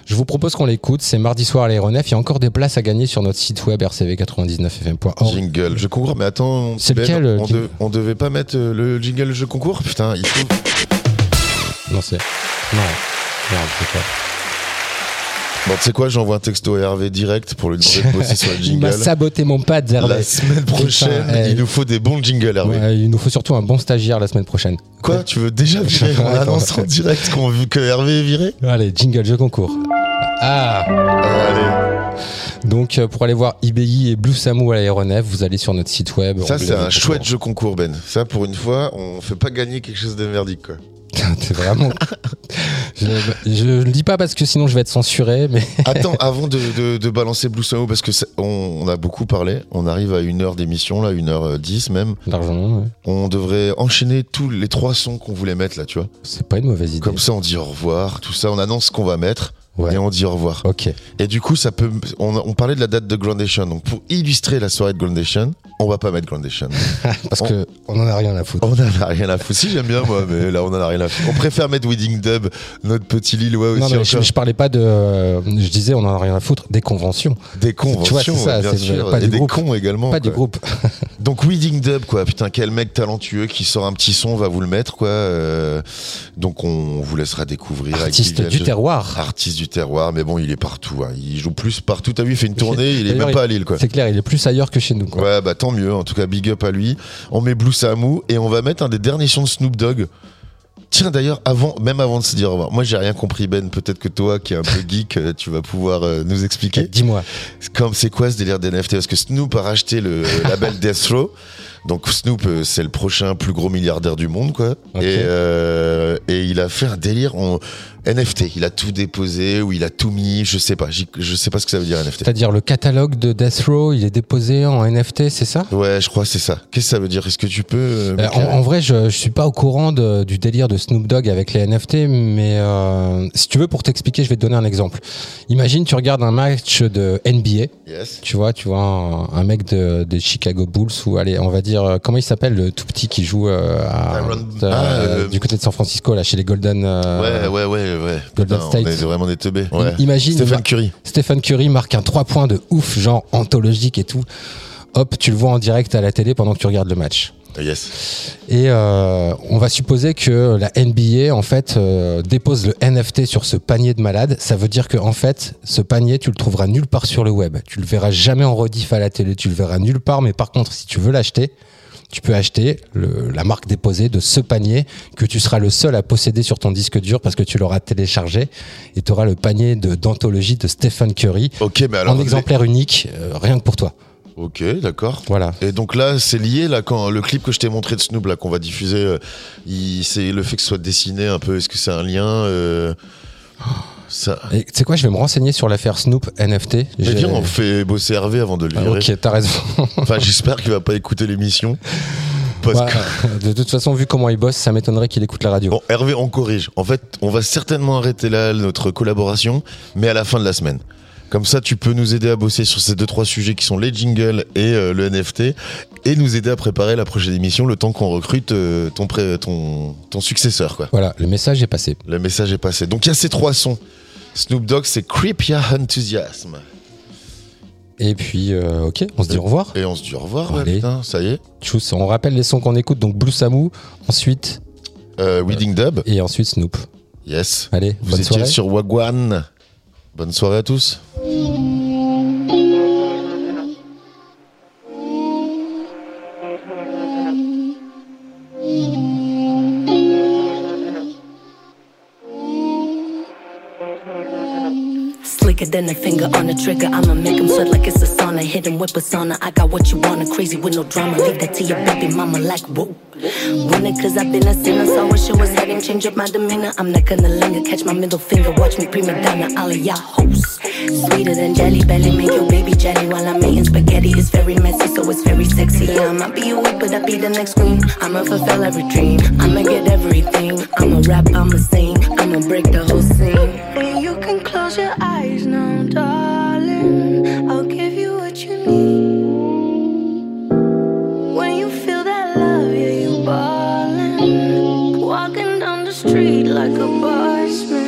Je vous propose qu'on l'écoute. C'est mardi soir à l'aéronef. Il y a encore des places à gagner sur notre site web rcv99fm.org. Jingle, jeu concours. Mais attends, C'est Ben, lequel, on, qui- de- on devait pas mettre euh, le jingle jeu concours? Putain, il faut. Non, c'est. Non. Merde, c'est quoi Bon, tu sais quoi, j'envoie un texto à Hervé direct pour lui demander de bosser sur le *laughs* Il m'a jingle. saboté mon pad, Hervé. La semaine prochaine, Putain, eh, il nous faut des bons jingles, Hervé. ouais, il nous faut surtout un bon stagiaire la semaine prochaine. Quoi Tu veux déjà virer *laughs* On annonce en direct qu'on vu que Hervé est viré Allez, jingle, jeu concours. Ah Allez. Donc, euh, pour aller voir IBI et Blue Samu à l'aéronef, vous allez sur notre site web. Ça, c'est un chouette jeu concours, Ben. Ça, pour une fois, on fait pas gagner quelque chose de merdique, quoi. *laughs* C'est vraiment. je, je le dis pas parce que sinon je vais être censuré, mais. *laughs* Attends, avant de, de- de balancer Blue Samo, parce que on a beaucoup parlé, on arrive à une heure d'émission, là, une heure euh, dix même. Largement, ouais. On devrait enchaîner tous les trois sons qu'on voulait mettre là, tu vois. C'est pas une mauvaise idée. Comme ça, on dit au revoir, tout ça, on annonce ce qu'on va mettre. Ouais. Et on dit au revoir. Ok. Et du coup, ça peut. On, on parlait de la date de Groundation. Donc, pour illustrer la soirée de Groundation, on va pas mettre Groundation. *laughs* Parce On- que on en a rien à foutre. On en a rien à foutre. Si, j'aime bien, moi, mais là, on en a rien à foutre. On préfère mettre Wedding Dub, notre petit Lillois aussi. Non, mais je, je parlais pas de. je disais, on en a rien à foutre des conventions. Des conventions, Tu vois, c'est ça, bien c'est sûr. pas et du des groupe. cons également. Pas du quoi. groupe. *laughs* Donc Wedding Dub, quoi. Putain, quel mec talentueux qui sort un petit son, va vous le mettre, quoi. Euh, donc on vous laissera découvrir. Artiste du terroir. Artiste du terroir, mais bon, il est partout. hein. Il joue plus partout. T'as vu, il fait une tournée, il est même pas à Lille, quoi. C'est clair, il est plus ailleurs que chez nous. Quoi. Ouais, bah tant mieux. En tout cas, big up à lui. On met Blue Samu et on va mettre un des derniers sons de Snoop Dogg. Tiens, d'ailleurs, avant, même avant de se dire au revoir, moi j'ai rien compris, Ben. Peut-être que toi, qui est un peu geek, euh, tu vas pouvoir euh, nous expliquer. Dis-moi. Comme c'est quoi ce délire d'NFT Parce que Snoop a racheté le *laughs* label Death Row. Donc Snoop, euh, c'est le prochain plus gros milliardaire du monde, quoi. Et, euh, et il a fait un délire en NFT. Il a tout déposé ou il a tout mis. Je sais pas. Je sais pas ce que ça veut dire NFT. C'est-à-dire le catalogue de Death Row, il est déposé en NFT, c'est ça? Ouais, je crois que c'est ça. Qu'est-ce que ça veut dire? Est-ce que tu peux euh, Euh, en, vrai, je, je suis pas au courant de- du délire de Snoop Dogg avec les NFT, mais euh, si tu veux, pour t'expliquer, je vais te donner un exemple. Imagine, tu regardes un match de NBA, Yes. tu vois, tu vois un, un mec de, des Chicago Bulls ou allez, on va dire comment il s'appelle le tout petit qui joue à- Ah, du côté de San Francisco là, chez les Golden. Ouais, ouais, ouais, ouais. Golden Putain, State. on est vraiment des teubés. Ouais. Imagine, Stephen va- Curry. Stephen Curry marque un 3 points de ouf, genre anthologique et tout. Hop, tu le vois en direct à la télé pendant que tu regardes le match. Yes. Et euh, on va supposer que la NBA en fait euh, dépose le NFT sur ce panier de malade. Ça veut dire que en fait, ce panier, tu le trouveras nulle part sur le web. Tu le verras jamais en rediff à la télé. Tu le verras nulle part. Mais par contre, si tu veux l'acheter, tu peux acheter le- la marque déposée de ce panier que tu seras le seul à posséder sur ton disque dur parce que tu l'auras téléchargé et tu auras le panier de d'anthologie de Stephen Curry Ok, mais alors. en exemplaire unique, euh, rien que pour toi. Ok, d'accord. Voilà. Et donc là, c'est lié là quand le clip que je t'ai montré de Snoop là qu'on va diffuser, euh, c'est le fait que ce soit dessiné un peu. Est-ce que c'est un lien euh, ça... Tu sais quoi, je vais me renseigner sur l'affaire Snoop NFT. Mais viens, on fait bosser Hervé avant de le Ah, virer. ok, t'as raison. *laughs* Enfin, j'espère qu'il va pas écouter l'émission. Parce Ouais, que... de toute façon, vu comment il bosse, ça m'étonnerait qu'il écoute la radio. Bon, Hervé, on corrige. En fait, on va certainement arrêter là notre collaboration, mais à la fin de la semaine. Comme ça, tu peux nous aider à bosser sur ces deux trois sujets qui sont les jingles et euh, le NFT, et nous aider à préparer la prochaine émission le temps qu'on recrute euh, ton, pré- ton ton successeur, quoi. Voilà, le message est passé. Le message est passé. Donc il y a ces trois sons. Snoop Dogg, c'est Creep Ya Enthusiasm. Et puis, euh, ok, on se dit au revoir. Et on se dit au revoir, ouais, Allez. putain, ça y est. Tchuss. On rappelle les sons qu'on écoute, donc Blue Samu, ensuite Euh, Weeding Dub. et ensuite Snoop. Yes. Allez, Vous bonne étiez soirée. sur Wagwan. Bonne soirée à tous. Slicker than a finger on the trigger. I'ma make him sweat like it's a sauna. Hit him with a sauna. I got what you want, crazy with no drama. Leave that to your baby mama like whoa. Winner cause I've been a sinner, so I wish it was heading, change up my demeanor. I'm not gonna linger, catch my middle finger, watch me prima donna, all of y'all hosts. Sweeter than jelly belly, make your baby jelly while I'm eating spaghetti. It's very messy, so it's very sexy. Yeah, I might be a awake, but I'll be the next queen. I'ma fulfill every dream, I'ma get everything. I'ma rap, I'ma sing, I'ma break the whole scene. And you can close your eyes now, darling. I'll give you what you need. Down the street like a bossman. And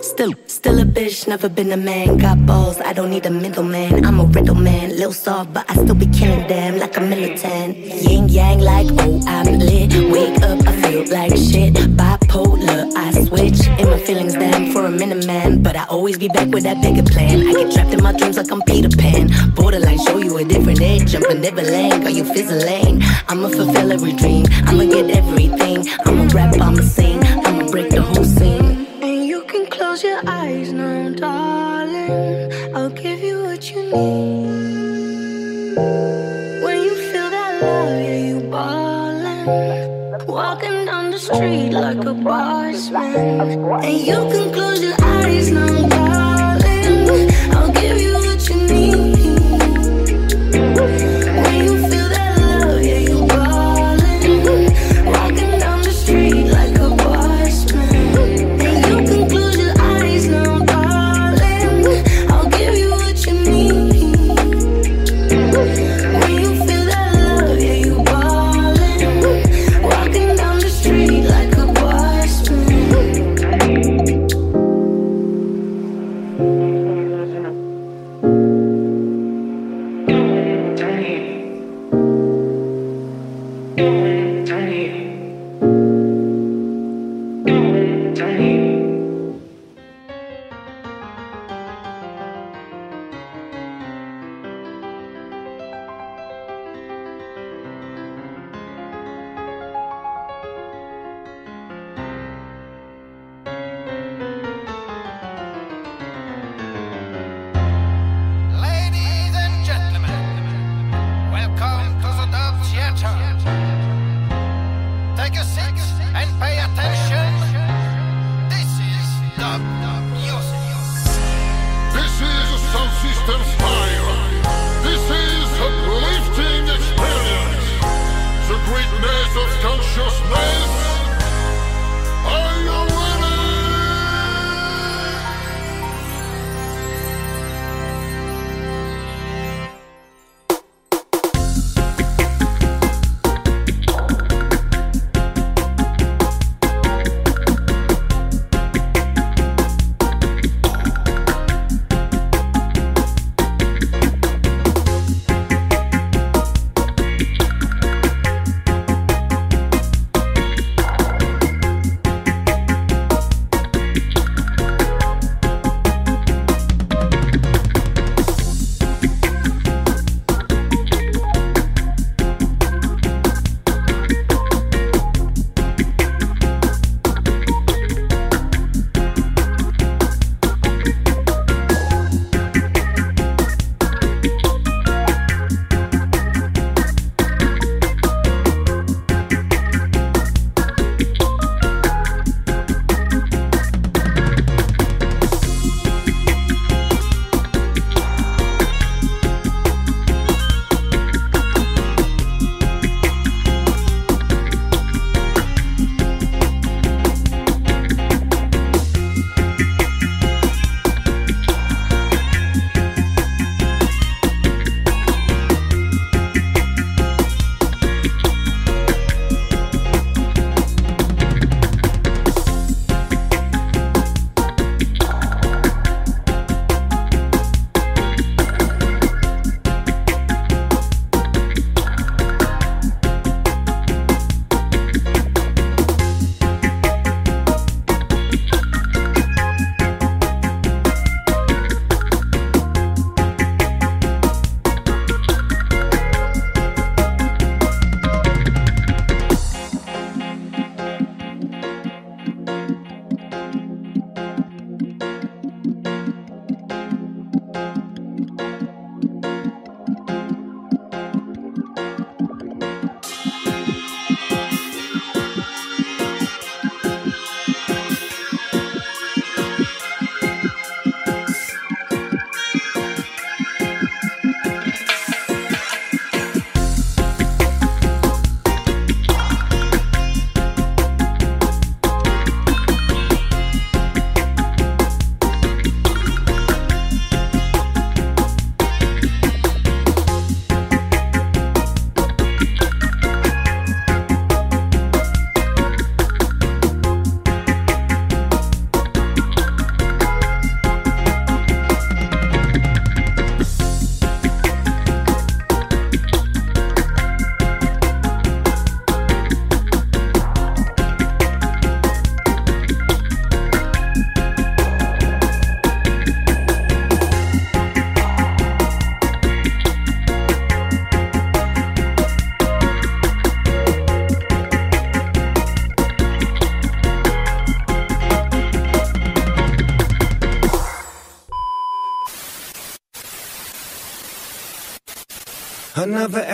Still, still a bitch, never been a man. Got balls, I don't need a middleman. I'm a riddle man, little soft, but I still be killing them like a militant. Yin yang, like oh I'm lit. Wake up, I feel like shit. Bipolar, I switch in my feelings then for a minute, man. But I always be back with that bigger plan. I get trapped in my dreams like I'm Peter Pan. Borderline, show you a different edge. Jumping Neverland, got you fizzling. I'ma fulfill every dream. I'ma get everything. I'ma rap, I'ma sing. I'ma break the whole scene. Close your eyes now, darling. I'll give you what you need. When you feel that love, yeah, you ballin'. Walking down the street like a boss man. And you can close your eyes now, darling. I'll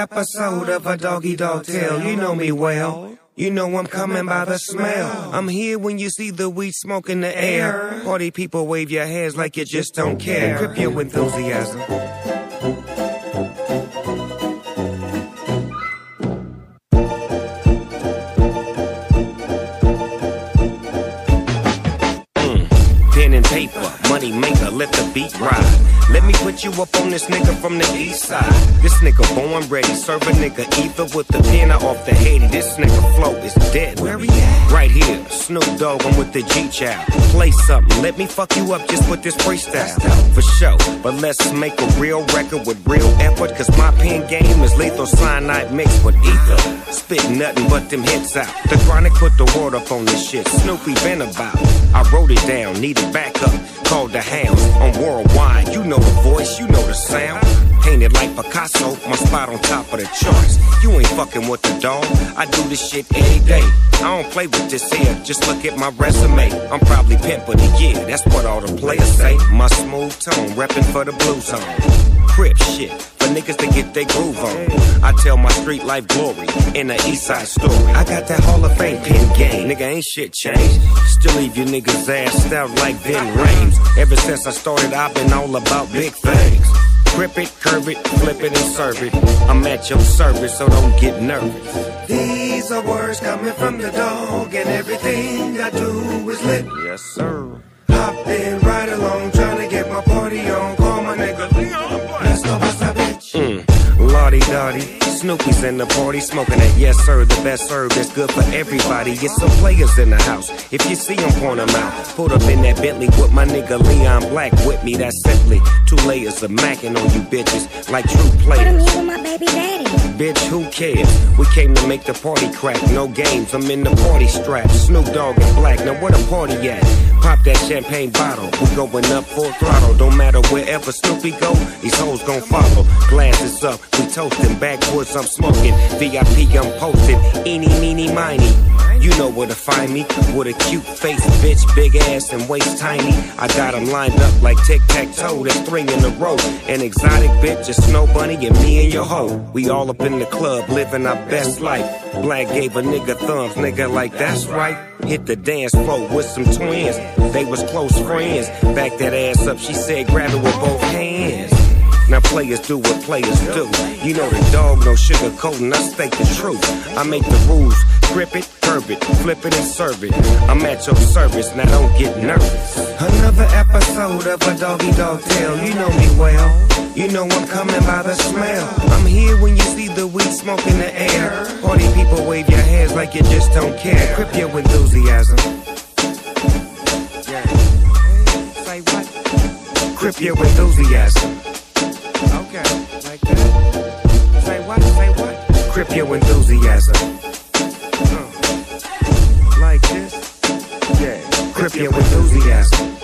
episode of a doggy dog tale. You know me well. You know I'm coming by the smell. I'm here when you see the weed smoke in the air. Party people wave your hands like you just don't care. Grip your enthusiasm. You up on this nigga from the east side. This nigga born ready, serve a nigga either with the pen or off the Haiti. This nigga flow is dead. Where he at? Right here, Snoop Dogg, I'm with the G Child. Play something, let me fuck you up just with this freestyle. For sure, but let's make a real record with real effort, cause my pen game is lethal cyanide mixed with ether. Spit nothing but them hits out. The chronic put the word up on this shit. Snoopy been about. I wrote it down, Need needed backup. Called the hounds on worldwide. You know the voice, you know the sound. Painted like Picasso, my spot on top of the charts. You ain't fucking with the dog. I do this shit any day. I don't play with this here, just look at my resume. I'm probably pimp of the year, that's what all the players say. My smooth tone, reppin' for the blue zone. Crip shit, for niggas to get their groove on. I tell my street life glory in the east side story. I got that Hall of Fame pin game, nigga ain't shit changed. Still leave you niggas ass out like Ben Rames. Ever since I started, I've been all about big things. Grip it, curve it, flip it, and serve it. I'm at your service, so don't get nervous. These are words coming from the dog, and everything I do is lit. Yes, sir. Hop in right along, trying to get my party on. Sorry. Snoopy's in the party smoking that yes sir, the best serve that's good for everybody. Get some players in the house. If you see see 'em, point 'em out. Put up in that Bentley with my nigga Leon Black with me. That's simply two layers of macking on you bitches like true players. with my baby daddy. Bitch, who cares? We came to make the party crack. No games, I'm in the party strap. Snoop Dogg and Black. Now where the party at? Pop that champagne bottle. We going up full throttle. Don't matter wherever Snoopy go, these hoes gon' follow. Glasses up, we toasting. Backwoods, I'm smoking. VIP, I'm posting. Eeny, meeny, miny. You know where to find me. With a cute face, bitch, big ass and waist tiny. I got got 'em lined up like tic tac toe. That's three in a row. An exotic bitch, a snow bunny, and me and your hoe. We all up in the club, living our best life. Black gave a nigga thumbs, nigga, like that's right. Hit the dance floor with some twins. They was close friends. Back that ass up, she said, grab it with both hands. Now players do what players do. You know the dog, no sugar coating. I state the truth. I make the rules. Grip it, curve it, flip it and serve it. I'm at your service. Now don't get nervous. Another episode of a doggy dog tale. You know me well. You know I'm coming by the smell. I'm here when you see the weed smoke in the air. Party people wave your hands like you just don't care. Grip your enthusiasm. Yeah. Grip your enthusiasm. Okay, like that. Say what? Say what? Grip your enthusiasm. Uh, like this. Yeah. Grip your enthusiasm.